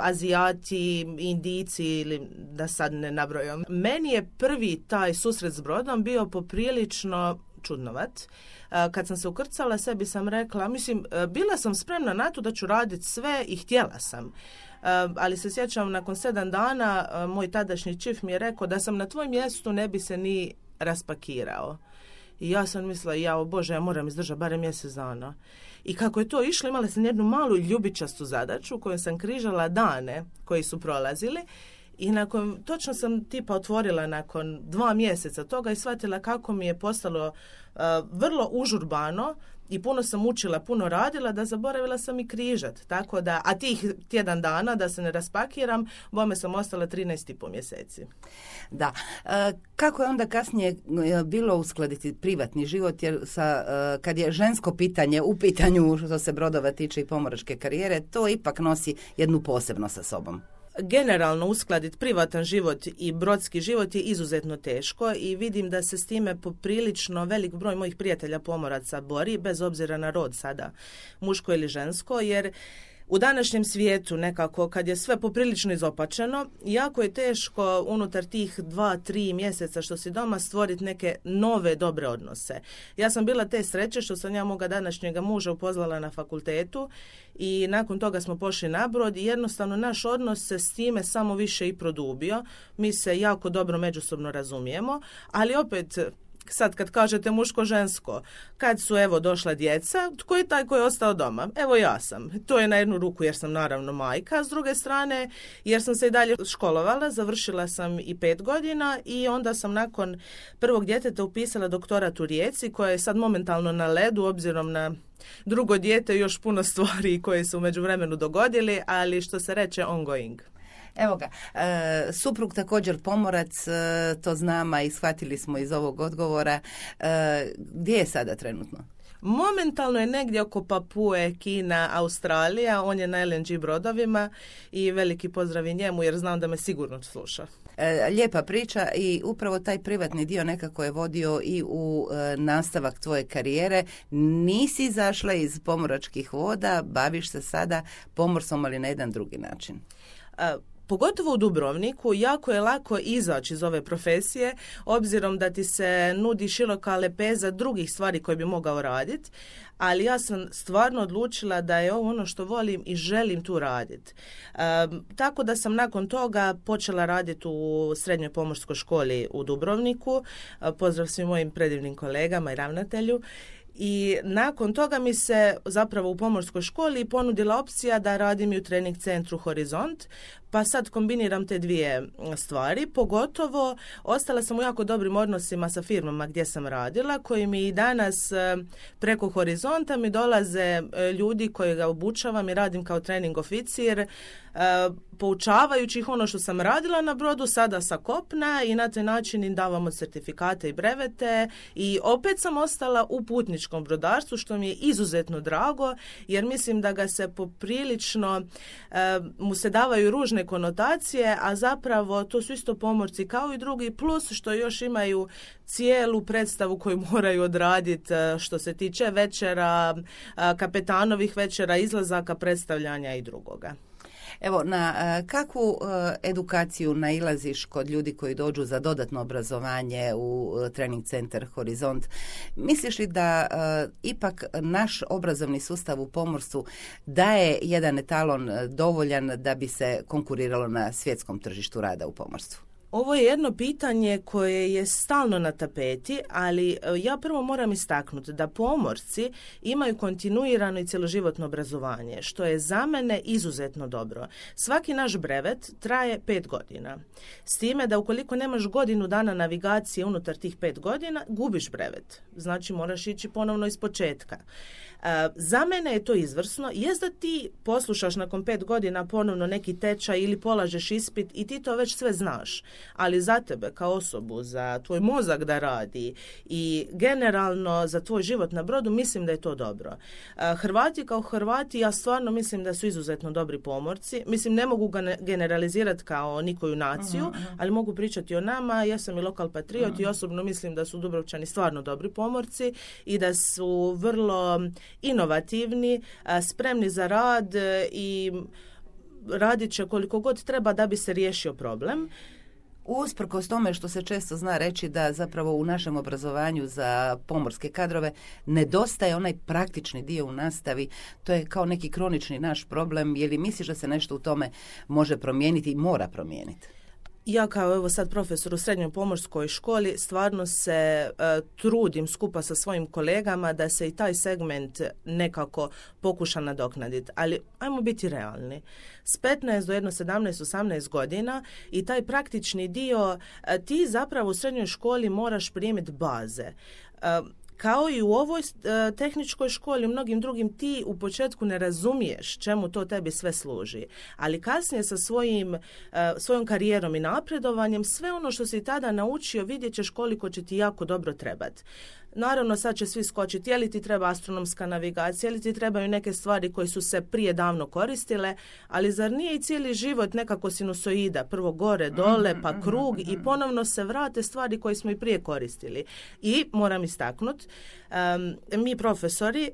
Azijati, Indici ili da sad ne nabrojam. Meni je prvi taj susret s brodom bio poprilično čudnovat. E, kad sam se ukrcala sebi sam rekla, mislim, e, bila sam spremna na to da ću raditi sve i htjela sam. E, ali se sjećam, nakon sedam dana moj tadašnji čif mi je rekao da sam na tvoj mjestu ne bi se ni raspakirao. I ja sam mislila, ja, o Bože, ja moram izdržati barem mjesec dana. I kako je to išlo, imala sam jednu malu ljubičastu zadaću koju sam križala dane koji su prolazili i nakon, točno sam tipa otvorila nakon dva mjeseca toga i shvatila kako mi je postalo uh, vrlo užurbano i puno sam učila, puno radila, da zaboravila sam i križat. Tako da, a tih tjedan dana, da se ne raspakiram, bome sam ostala 13,5 mjeseci. Da. Uh, kako je onda kasnije uh, bilo uskladiti privatni život, jer sa, kad je žensko pitanje u pitanju što se brodova tiče i pomoračke karijere, to ipak nosi jednu posebno sa sobom generalno uskladiti privatan život i brodski život je izuzetno teško i vidim da se s time poprilično velik broj mojih prijatelja pomoraca bori, bez obzira na rod sada, muško ili žensko, jer u današnjem svijetu nekako kad je sve poprilično izopačeno, jako je teško unutar tih dva, tri mjeseca što si doma stvoriti neke nove dobre odnose. Ja sam bila te sreće što sam ja moga današnjega muža upoznala na fakultetu i nakon toga smo pošli na brod i jednostavno naš odnos se s time samo više i produbio. Mi se jako dobro međusobno razumijemo, ali opet sad kad kažete muško-žensko, kad su evo došla djeca, tko je taj koji je ostao doma? Evo ja sam. To je na jednu ruku jer sam naravno majka, s druge strane jer sam se i dalje školovala, završila sam i pet godina i onda sam nakon prvog djeteta upisala doktorat u Rijeci koja je sad momentalno na ledu obzirom na drugo dijete još puno stvari koje su u međuvremenu dogodili, ali što se reče ongoing. Evo ga, e, suprug također pomorac, e, to znamo i shvatili smo iz ovog odgovora. E, gdje je sada trenutno? Momentalno je negdje oko Papue, Kina, Australija, on je na LNG brodovima i veliki pozdrav i njemu jer znam da me sigurno sluša. E, lijepa priča i upravo taj privatni dio nekako je vodio i u e, nastavak tvoje karijere. Nisi izašla iz pomoračkih voda, baviš se sada pomorstvom, ali na jedan drugi način. Pogotovo u Dubrovniku, jako je lako izaći iz ove profesije, obzirom da ti se nudi široka lepeza drugih stvari koje bi mogao raditi, ali ja sam stvarno odlučila da je ovo ono što volim i želim tu raditi. tako da sam nakon toga počela raditi u srednjoj pomorskoj školi u Dubrovniku. pozdrav svim mojim predivnim kolegama i ravnatelju i nakon toga mi se zapravo u pomorskoj školi ponudila opcija da radim i u trening centru Horizont, pa sad kombiniram te dvije stvari, pogotovo ostala sam u jako dobrim odnosima sa firmama gdje sam radila, koji mi i danas e, preko Horizonta mi dolaze e, ljudi koji ga obučavam i radim kao trening oficir, e, poučavajući ih ono što sam radila na brodu, sada sa kopna i na taj način im davamo certifikate i brevete. I opet sam ostala u putničkom brodarstvu što mi je izuzetno drago jer mislim da ga se poprilično mu se davaju ružne konotacije, a zapravo to su isto pomorci kao i drugi, plus što još imaju cijelu predstavu koju <laughs> moraju odraditi e, što se tiče večera, e, kapetanovih večera, izlazaka, predstavljanja i drugoga. Evo, na e, kakvu edukaciju nailaziš kod ljudi koji dođu za dodatno obrazovanje u trening centar Horizont? Misliš li da ipak naš obrazovni sustav u pomorstvu daje jedan etalon dovoljan da bi se konkuriralo na svjetskom tržištu rada u pomorstvu? Ovo je jedno pitanje koje je stalno na tapeti, ali e, ja prvo moram istaknuti da pomorci imaju kontinuirano i cjeloživotno obrazovanje, što je za mene izuzetno dobro. Svaki naš brevet traje pet godina. S time da ukoliko nemaš godinu dana navigacije unutar tih pet godina, gubiš brevet. Znači moraš ići ponovno iz početka. E, za mene je to izvrsno. Jest da ti poslušaš nakon pet godina ponovno neki tečaj ili polažeš ispit i ti to već sve znaš. Ali za tebe kao osobu, za tvoj mozak da radi i generalno za tvoj život na brodu mislim da je to dobro. E, Hrvati kao Hrvati ja stvarno mislim da su izuzetno dobri pomorci. Mislim ne mogu ga generalizirati kao nikoju naciju, mhm, mhm. ali mogu pričati o nama. Ja sam i lokal patriot i mhm. osobno mislim da su Dubrovčani stvarno dobri pomorci i da su vrlo inovativni, spremni za rad e, i radit će koliko god treba da bi se riješio problem. Usprkos tome što se često zna reći da zapravo u našem obrazovanju za pomorske kadrove nedostaje onaj praktični dio u nastavi, to je kao neki kronični naš problem, je li misliš da se nešto u tome može promijeniti i mora promijeniti? Ja kao evo sad profesor u srednjoj pomorskoj školi stvarno se e, trudim skupa sa svojim kolegama da se i taj segment nekako pokuša nadoknaditi. Ali ajmo biti realni. S 15 do jedno 17, 18 godina i taj praktični dio e, ti zapravo u srednjoj školi moraš primiti baze. E, kao i u ovoj e, tehničkoj školi, u mnogim drugim, ti u početku ne razumiješ čemu to tebi sve služi. Ali kasnije sa svojim, e, svojom karijerom i napredovanjem, sve ono što si tada naučio vidjet ćeš koliko će ti jako dobro trebati. Naravno, sad će svi skočiti, je li ti treba astronomska navigacija, je li ti trebaju neke stvari koje su se prije davno koristile, ali zar nije i cijeli život nekako sinusoida, prvo gore, dole, Mhm, pa krug i ponovno se vrate stvari koje smo i prije koristili. I moram istaknut, mi profesori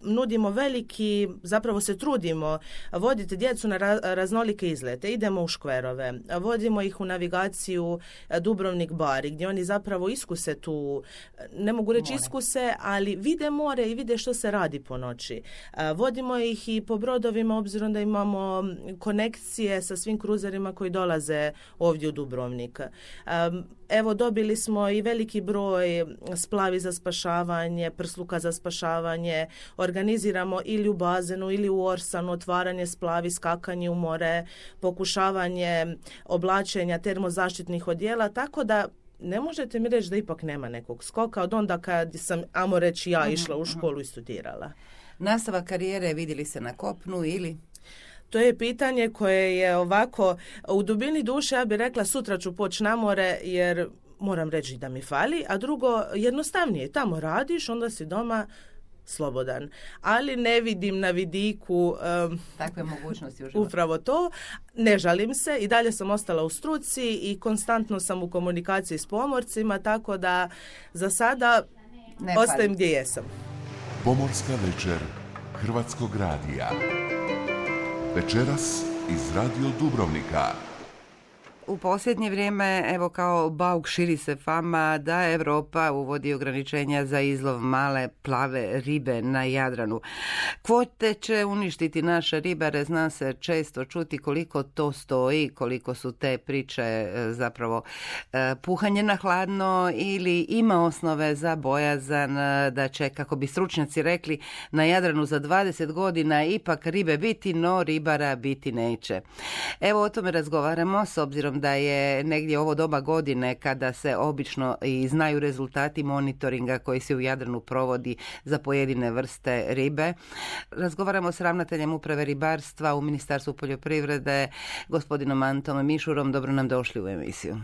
nudimo veliki, zapravo se trudimo voditi djecu na ra- raznolike izlete. Idemo u škverove, vodimo ih u navigaciju e, Dubrovnik Bari, gdje oni zapravo iskuse tu, e, ne mogu reći iskuse, ali vide more i vide što se radi po noći. E, Vodimo ih i po brodovima, obzirom da imamo konekcije sa svim kruzerima koji dolaze ovdje u Dubrovnik. Evo, dobili smo i veliki broj splavi za spašavanje, prsluka za spašavanje, organiziramo ili u bazenu ili u Orsanu otvaranje splavi, skakanje u more, pokušavanje oblačenja termozaštitnih odjela, tako da ne možete mi reći da ipak nema nekog skoka od onda kad sam, amo reći, ja išla u školu i studirala. Nastava karijere vidjeli se na kopnu ili To je pitanje koje je ovako u dubini duše, ja bih rekla sutra ću poći na more jer moram reći da mi fali, a drugo jednostavnije, tamo radiš, onda si doma slobodan. Ali ne vidim na vidiku em, takve mogućnosti u životu? upravo to. Ne žalim se i dalje sam ostala u struci i konstantno sam u komunikaciji s pomorcima, tako da za sada Ne ostajem fali. gdje jesam. Pomorska večer Hrvatskog radija. Večeras iz Radio Dubrovnika. U posljednje vrijeme, evo kao bauk širi se fama da Europa uvodi ograničenja za izlov male plave ribe na Jadranu. Kvote će uništiti naše ribare, zna se često čuti koliko to stoji, koliko su te priče e, zapravo e, puhanje na hladno ili ima osnove za bojazan e, da će, kako bi stručnjaci rekli, na Jadranu za 20 godina ipak ribe biti, no ribara biti neće. Evo o tome razgovaramo s obzirom da je negdje ovo doba godine kada se obično i znaju rezultati monitoringa koji se u Jadranu provodi za pojedine vrste ribe. Razgovaramo s ravnateljem uprave ribarstva u Ministarstvu poljoprivrede, gospodinom Antom Mišurom. Dobro nam došli u emisiju.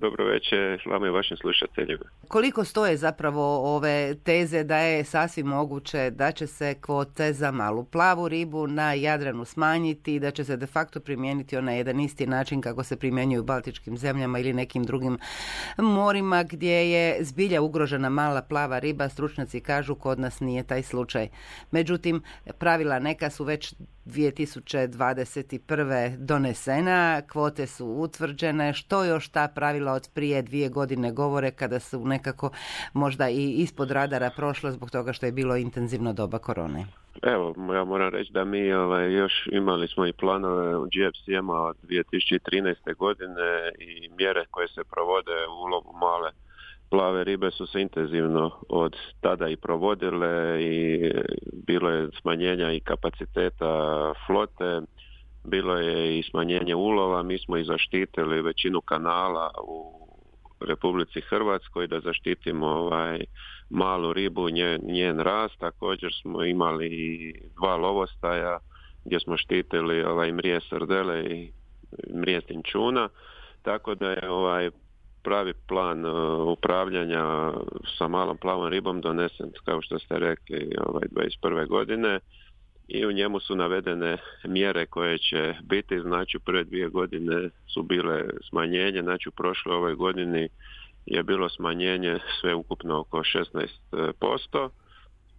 Dobro večer vama i vašim slušateljima. Koliko stoje zapravo ove teze da je sasvim moguće da će se kvote za malu plavu ribu na Jadranu smanjiti i da će se de facto primijeniti onaj jedan isti način kako se primjenjuju u Baltičkim zemljama ili nekim drugim morima gdje je zbilja ugrožena mala plava riba, stručnjaci kažu kod nas nije taj slučaj. Međutim, pravila neka su već 2021. donesena, kvote su utvrđene, što još ta pravila od prije dvije godine govore kada su nekako možda i ispod radara prošlo zbog toga što je bilo intenzivno doba korone. Evo, ja moram reći da mi ovaj, još imali smo i planove u GFCM-a od 2013. godine i mjere koje se provode u ulovu male plave ribe su se intenzivno od tada i provodile i bilo je smanjenja i kapaciteta flote, bilo je i smanjenje ulova, mi smo i zaštitili većinu kanala u Republici Hrvatskoj da zaštitimo ovaj malu ribu, njen, njen rast. Također smo imali i dva lovostaja gdje smo štitili ovaj mrije srdele i mrije tinčuna. Tako da je ovaj pravi plan uh, upravljanja sa malom plavom ribom donesen, kao što ste rekli, ovaj 21. godine. I u njemu su navedene mjere koje će biti, znači u prve dvije godine su bile smanjenje, znači u prošloj ovoj godini je bilo smanjenje sve ukupno oko 16%,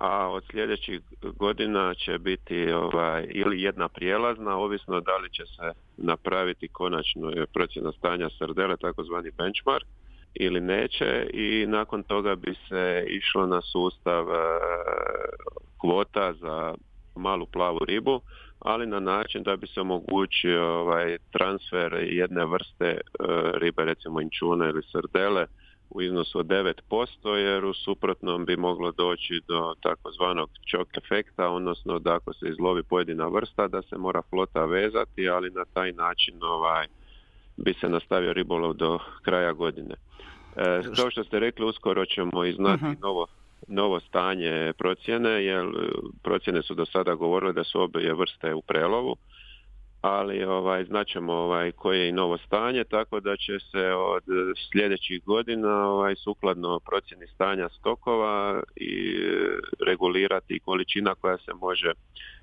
a od sljedećih godina će biti ovaj, ili jedna prijelazna, ovisno da li će se napraviti konačno procjena stanja srdele, takozvani benchmark, ili neće. I nakon toga bi se išlo na sustav e, kvota za malu plavu ribu, ali na način da bi se omogućio ovaj, transfer jedne vrste e, ribe, recimo inčuna ili srdele, u iznosu od 9%, jer u suprotnom bi moglo doći do takozvanog čok efekta, odnosno da ako se izlovi pojedina vrsta, da se mora flota vezati, ali na taj način ovaj, bi se nastavio ribolov do kraja godine. E, kao što ste rekli, uskoro ćemo i znati novo novo stanje procjene, jer procjene su do sada govorile da su obje vrste u prelovu, ali ovaj znaćemo ovaj koje je i novo stanje tako da će se od sljedećih godina ovaj sukladno procjeni stanja stokova i regulirati količina koja se može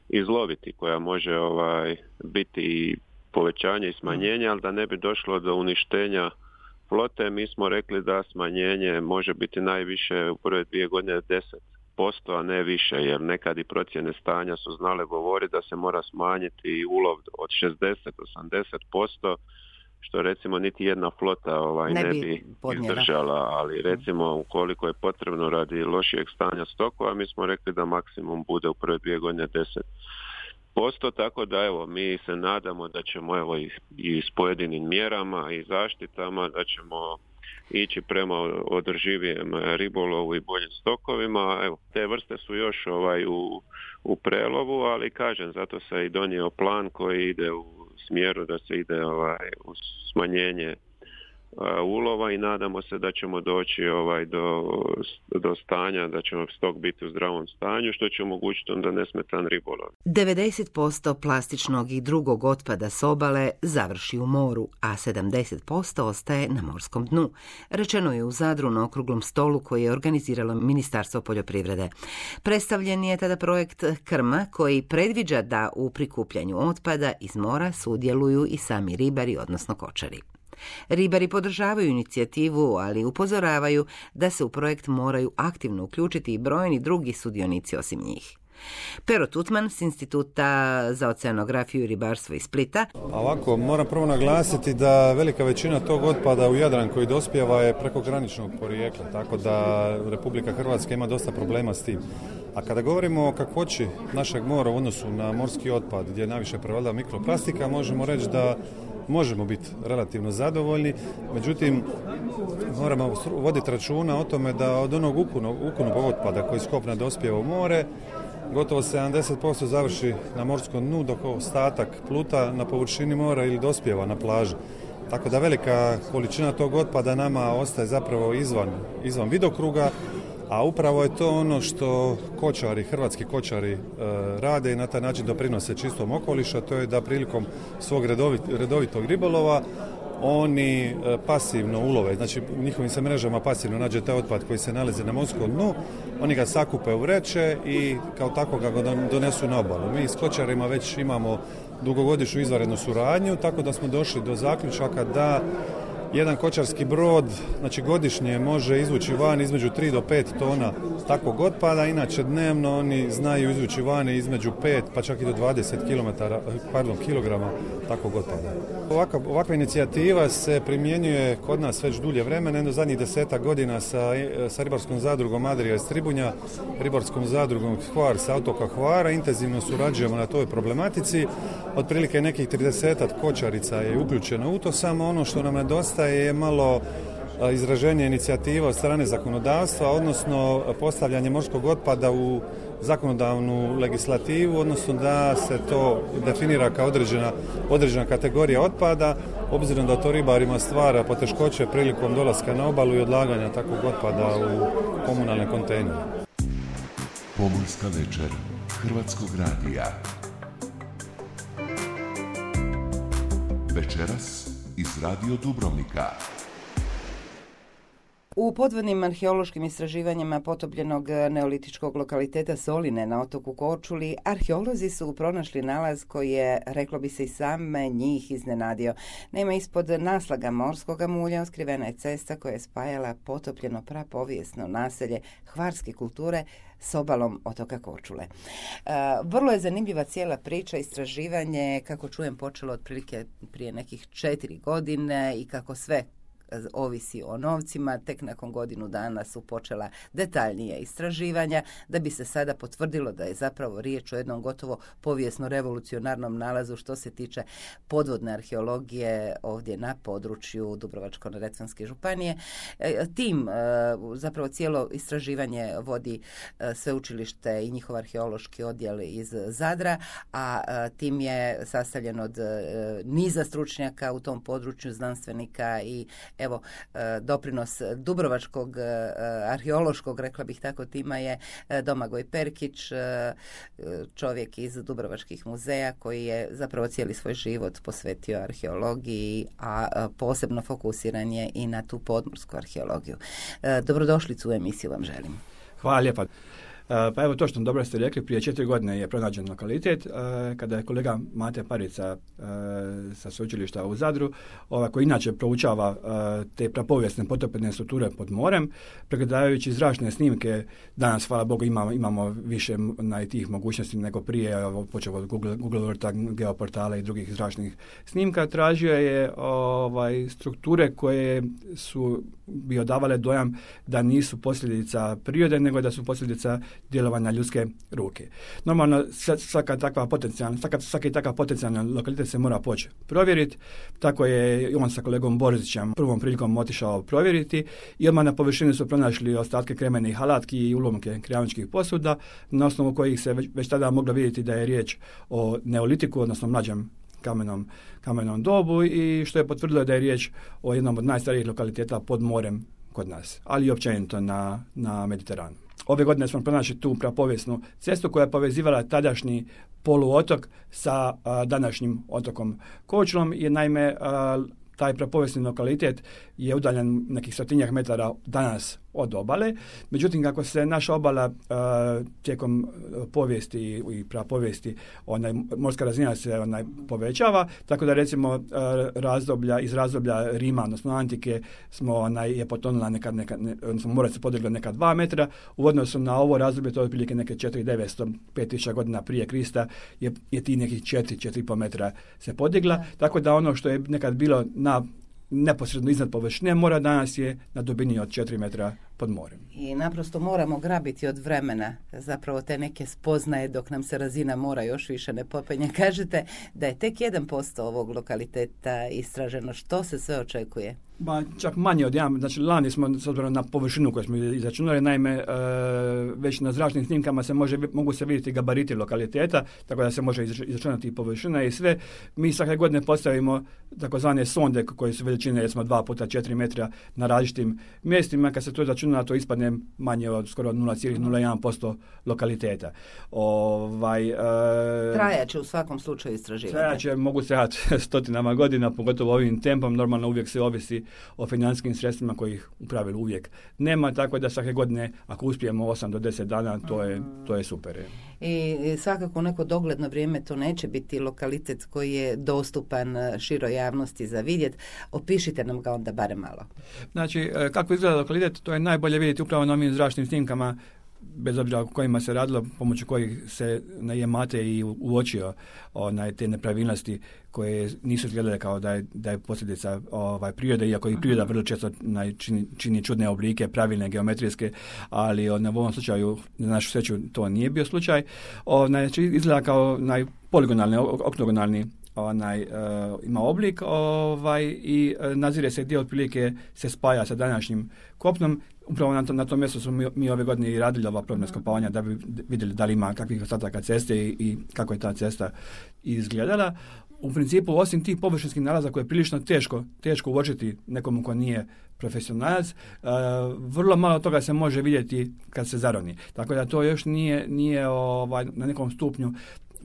izloviti koja može ovaj biti povećanje i smanjenje ali da ne bi došlo do uništenja flote mi smo rekli da smanjenje može biti najviše u prve dvije godine 10%, a ne više, jer nekad i procjene stanja su znale govoriti da se mora smanjiti ulov od 60-80%, što recimo niti jedna flota ovaj ne, bi izdržala, ali recimo ukoliko je potrebno radi lošijeg stanja stokova, mi smo rekli da maksimum bude u prve dvije godine 10 posto, tako da evo mi se nadamo da ćemo evo i, s pojedinim mjerama i zaštitama da ćemo ići prema održivijem ribolovu i boljim stokovima. Evo, te vrste su još ovaj u, u prelovu, ali kažem, zato se i donio plan koji ide u smjeru da se ide ovaj, u smanjenje ulova i nadamo se da ćemo doći ovaj do, do stanja da ćemo stok biti u zdravom stanju što će omogućiti onda nesmetan ribolov. 90% plastičnog i drugog otpada s obale završi u moru, a 70% ostaje na morskom dnu. Rečeno je u Zadru na okruglom stolu koji je organiziralo Ministarstvo poljoprivrede. Predstavljen je tada projekt Krma koji predviđa da u prikupljanju otpada iz mora sudjeluju i sami ribari, odnosno kočari. Ribari podržavaju inicijativu, ali upozoravaju da se u projekt moraju aktivno uključiti i brojni drugi sudionici osim njih. Pero Tutman s Instituta za oceanografiju i ribarstvo iz Splita. Ovako, moram prvo naglasiti da velika većina tog otpada u Jadran koji dospjeva je prekograničnog porijekla, tako da Republika Hrvatska ima dosta problema s tim. A kada govorimo o kakvoći našeg mora u odnosu na morski otpad, gdje je najviše prevladava mikroplastika, možemo reći da možemo biti relativno zadovoljni, međutim moramo voditi računa o tome da od onog ukunog, ukunog otpada koji skopna dospjeva u more, gotovo 70% završi na morskom dnu, dok ostatak pluta na površini mora ili dospjeva na plaži. Tako da velika količina tog otpada nama ostaje zapravo izvan, izvan vidokruga, a upravo je to ono što kočari, hrvatski kočari e, rade i na taj način doprinose čistom okoliša, to je da prilikom svog redovitog ribolova oni e, pasivno ulove, znači njihovim se mrežama pasivno nađe taj otpad koji se nalazi na morskom dnu, oni ga sakupe u vreće i kao tako ga donesu na obalu. Mi s kočarima već imamo dugogodišnju izvanrednu suradnju, tako da smo došli do zaključaka da jedan kočarski brod znači godišnje može izvući van između 3 do 5 tona takvog otpada, inače dnevno oni znaju izvući van između 5 pa čak i do 20 km, pardon, kilograma takvog otpada. Ovaka, ovakva inicijativa se primjenjuje kod nas već dulje vremena, jedno zadnjih deseta godina sa, sa ribarskom zadrugom Adrija iz Tribunja, ribarskom zadrugom Hvar sa otoka Hvara, intenzivno surađujemo na toj problematici. Otprilike nekih 30 kočarica je uključeno u to, samo ono što nam nedostaje je malo izraženje inicijativa od strane zakonodavstva, odnosno postavljanje morskog otpada u zakonodavnu legislativu, odnosno da se to definira kao određena, određena kategorija otpada, obzirom da to ribarima stvara poteškoće prilikom dolaska na obalu i odlaganja takvog otpada u komunalne kontejnere. Pomorska večer Hrvatskog radija Večeras iz Radio Dubrovnika. U podvodnim arheološkim istraživanjima potopljenog neolitičkog lokaliteta Soline na otoku Korčuli, arheolozi su pronašli nalaz koji je, reklo bi se i same, njih iznenadio. Nema ispod naslaga morskoga mulja oskrivena je cesta koja je spajala potopljeno prapovijesno naselje hvarske kulture s obalom otoka Korčule. E, vrlo je zanimljiva cijela priča, istraživanje, kako čujem, počelo otprilike prije nekih četiri godine i kako sve ovisi o novcima. Tek nakon godinu dana su počela detaljnije istraživanja da bi se sada potvrdilo da je zapravo riječ o jednom gotovo povijesno revolucionarnom nalazu što se tiče podvodne arheologije ovdje na području Dubrovačko-neretvanske županije. E, tim e, zapravo cijelo istraživanje vodi e, sveučilište i njihov arheološki odjel iz Zadra, a tim je sastavljen od niza stručnjaka u tom području, znanstvenika i evo doprinos Dubrovačkog arheološkog, rekla bih tako, tima je Domagoj Perkić, čovjek iz Dubrovačkih muzeja koji je zapravo cijeli svoj život posvetio arheologiji, a posebno fokusiran je i na tu podmorsku arheologiju. Dobrodošlicu u emisiju vam želim. Hvala lijepa. E, pa evo to što dobro ste rekli, prije četiri godine je pronađen lokalitet e, kada je kolega Mate Parica e, sa sveučilišta u Zadru, ova, koji inače proučava te prapovijesne potopene strukture pod morem, pregledavajući zračne snimke, danas hvala Bogu imamo, imamo više na tih mogućnosti nego prije, počeo od Google, Google Eartha, geoportala i drugih zračnih snimka, tražio je ovaj, strukture koje su bi odavale dojam da nisu posljedica prirode, nego da su posljedica djelovanja ljudske ruke. Normalno, svaka takva potencijalna, svaka, svaki takav potencijalni lokalitet se mora poći provjeriti. Tako je on sa kolegom Borizićem prvom prilikom otišao provjeriti i odmah na površini su pronašli ostatke kremenih alatki i ulomke krijavničkih posuda, na osnovu kojih se već, već tada moglo vidjeti da je riječ o neolitiku, odnosno mlađem kamenom, kamenom dobu i što je potvrdilo da je riječ o jednom od najstarijih lokaliteta pod morem kod nas, ali i općenito na, na Mediteranu. Ove godine smo pronašli tu prapovijesnu cestu koja je povezivala tadašnji poluotok sa današnjim otokom Kočlom je naime taj prapovijesni lokalitet je udaljen nekih stotinjak metara danas od obale. Međutim, kako se naša obala uh, tijekom e, povijesti i prapovijesti, onaj, morska razina se onaj, povećava, tako da recimo uh, razdoblja, iz razdoblja Rima, odnosno Antike, smo onaj, je potonula nekad, nekad ne, odnosno mora se podiglo neka dva metra, u odnosu na ovo razdoblje, to je otprilike neke 4900, 5000 godina prije Krista, je, je ti nekih 4, 4,5 metra se podigla, tako da ono što je nekad bilo na neposredno iznad površine mora danas je na dubini od 4 metra pod morem. I naprosto moramo grabiti od vremena zapravo te neke spoznaje dok nam se razina mora još više ne popenja. <laughs> Kažete da je tek 1% ovog lokaliteta istraženo. Što se sve očekuje? Ba, čak manje od jedan, znači lani smo s obzirom na površinu koju smo izračunali, naime e, već na zračnim snimkama se može, mogu se vidjeti gabariti lokaliteta, tako da se može izračunati površina i sve. Mi svake godine postavimo takozvane sonde koje su veličine recimo 2 puta 4 metra na različitim mjestima, kad se to izračuna to ispadne manje od skoro 0,01% lokaliteta. Ovaj, e, Trajaće u svakom slučaju istraživati. Trajaće, mogu se <laughs> stotinama godina, pogotovo ovim tempom, normalno uvijek se ovisi o financijskim sredstvima kojih u pravilu uvijek nema, tako da svake godine ako uspijemo 8 do 10 dana, to je, to je super. I svakako neko dogledno vrijeme to neće biti lokalitet koji je dostupan e, široj javnosti za vidjet. Opišite nam ga onda barem malo. Znači, e, kako izgleda lokalitet, to je najbolje vidjeti upravo na ovim zračnim snimkama bez obzira o kojima se radilo, pomoću kojih se na Jemate i uočio onaj, te nepravilnosti koje nisu izgledale kao da je, da je posljedica ovaj, prirode, iako i priroda vrlo često čini, čini čudne oblike, pravilne, geometrijske, ali on, u ovom slučaju, na našu sreću, to nije bio slučaj. Onaj, znači, izgleda kao naj, poligonalni, oktogonalni onaj, uh, ima oblik ovaj, i uh, nazire se gdje otprilike se spaja sa današnjim kopnom. Upravo na, to, na tom mjestu smo mi, mi, ove godine i radili ova probna skopavanja da bi vidjeli da li ima kakvih ostataka ceste i, i kako je ta cesta izgledala. U principu, osim tih površinskih nalaza koje je prilično teško, teško uočiti nekomu ko nije profesionalac, uh, vrlo malo toga se može vidjeti kad se zaroni. Tako da to još nije, nije ovaj, na nekom stupnju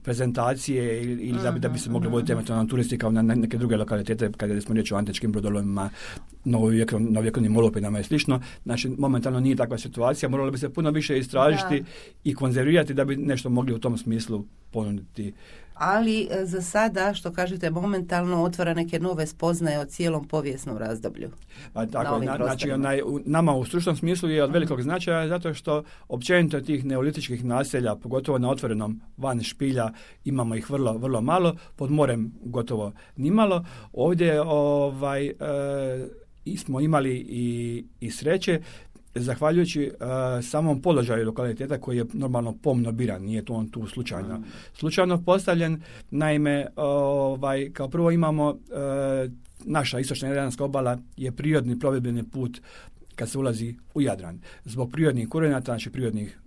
prezentacije ili, da, bi, da bi se mogli voditi eventualno turisti kao na neke druge lokalitete kada smo riječ o antičkim brodolomima, novovjekovnim olupinama i slično. Znači, momentalno nije takva situacija, moralo bi se puno više istražiti i konzervirati da bi nešto mogli u tom smislu ponuditi ali e, za sada, što kažete, momentalno otvara neke nove spoznaje o cijelom povijesnom razdoblju. Pa, tako, na, znači, onaj, nama u stručnom smislu je od velikog značaja zato što općenito tih neolitičkih naselja, pogotovo na otvorenom van špilja, imamo ih vrlo, vrlo malo, pod morem gotovo nimalo. Ovdje ovaj, e, smo imali i, i sreće zahvaljujući uh, samom položaju lokaliteta koji je normalno pomno biran, nije to on tu slučajno. Slučajno postavljen, naime, ovaj, kao prvo imamo uh, naša istočna Jadranska obala je prirodni plovidbeni put kad se ulazi u Jadran. Zbog prirodnih kurenata, znači prirodnih,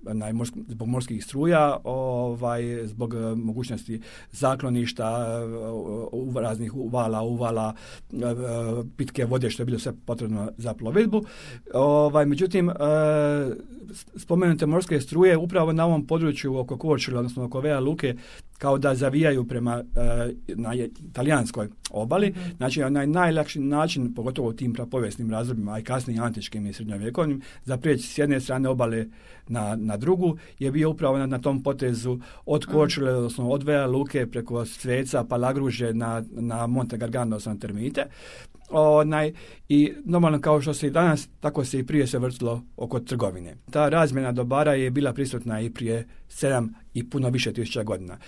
zbog morskih struja, ovaj, zbog e, mogućnosti zakloništa, u raznih uvala, uvala, pitke vode, što je bilo sve potrebno za plovidbu. Ovaj, međutim, spomenute morske struje upravo na ovom području oko Korčula, odnosno oko Vea Luke, kao da zavijaju prema na talijanskoj obali. Mm-hmm. Znači, onaj najlakši način, pogotovo u tim prapovijesnim razdobima, a i kasnijim antičkim i srednjovjekovnim, za prijeći s jedne strane obale na, na drugu, je bio upravo na, na tom potezu od mhm. Korčule, mm-hmm. odnosno od Vea Luke preko Sveca pa Lagruže na, na Monte Gargano, odnosno Termite. Onaj, I normalno kao što se i danas, tako se i prije se vrtilo oko trgovine. Ta razmjena dobara je bila prisutna i prije sedam i puno više tisuća godina.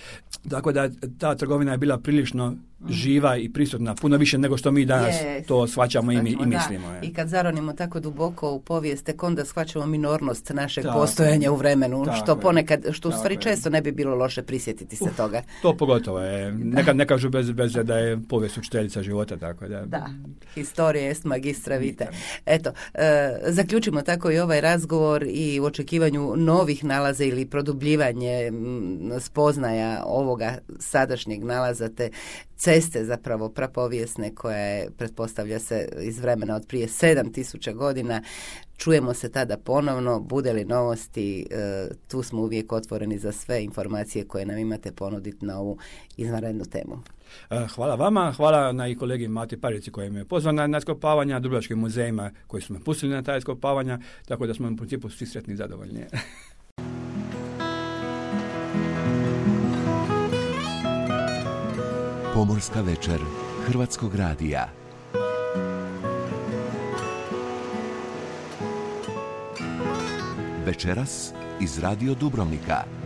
Tako da ta trgovina je bila prilično mm. živa i prisutna, puno više nego što mi danas to shvaćamo i, i mislimo. I kad zaronimo tako duboko u povijest, tek onda shvaćamo minornost našeg postojanja u vremenu, što ponekad, što u stvari često ne bi bilo loše prisjetiti se toga. To pogotovo je. Nekad ne kažu bez, bez da je povijest učiteljica života, tako da. Da, historija jest magistra vite. Eto, e, zaključimo tako i ovaj razgovor i u očekivanju novih nalaza ili produbljivanje spoznaja ovoga sadašnjeg nalaza te ceste zapravo prapovijesne koja je, pretpostavlja se iz vremena od prije 7000 godina. Čujemo se tada ponovno, bude li novosti, e, tu smo uvijek otvoreni za sve informacije koje nam imate ponuditi na ovu izvanrednu temu. E, hvala vama, hvala na i kolegi Mati Parici koji me je pozvao na, na skopavanja, Dubrovačkim muzejima koji su me pustili na taj skopavanja, tako da smo u principu svi sretni i zadovoljni. <laughs> Pomorska večer Hrvatskog radija. Večeras iz Radio Dubrovnika.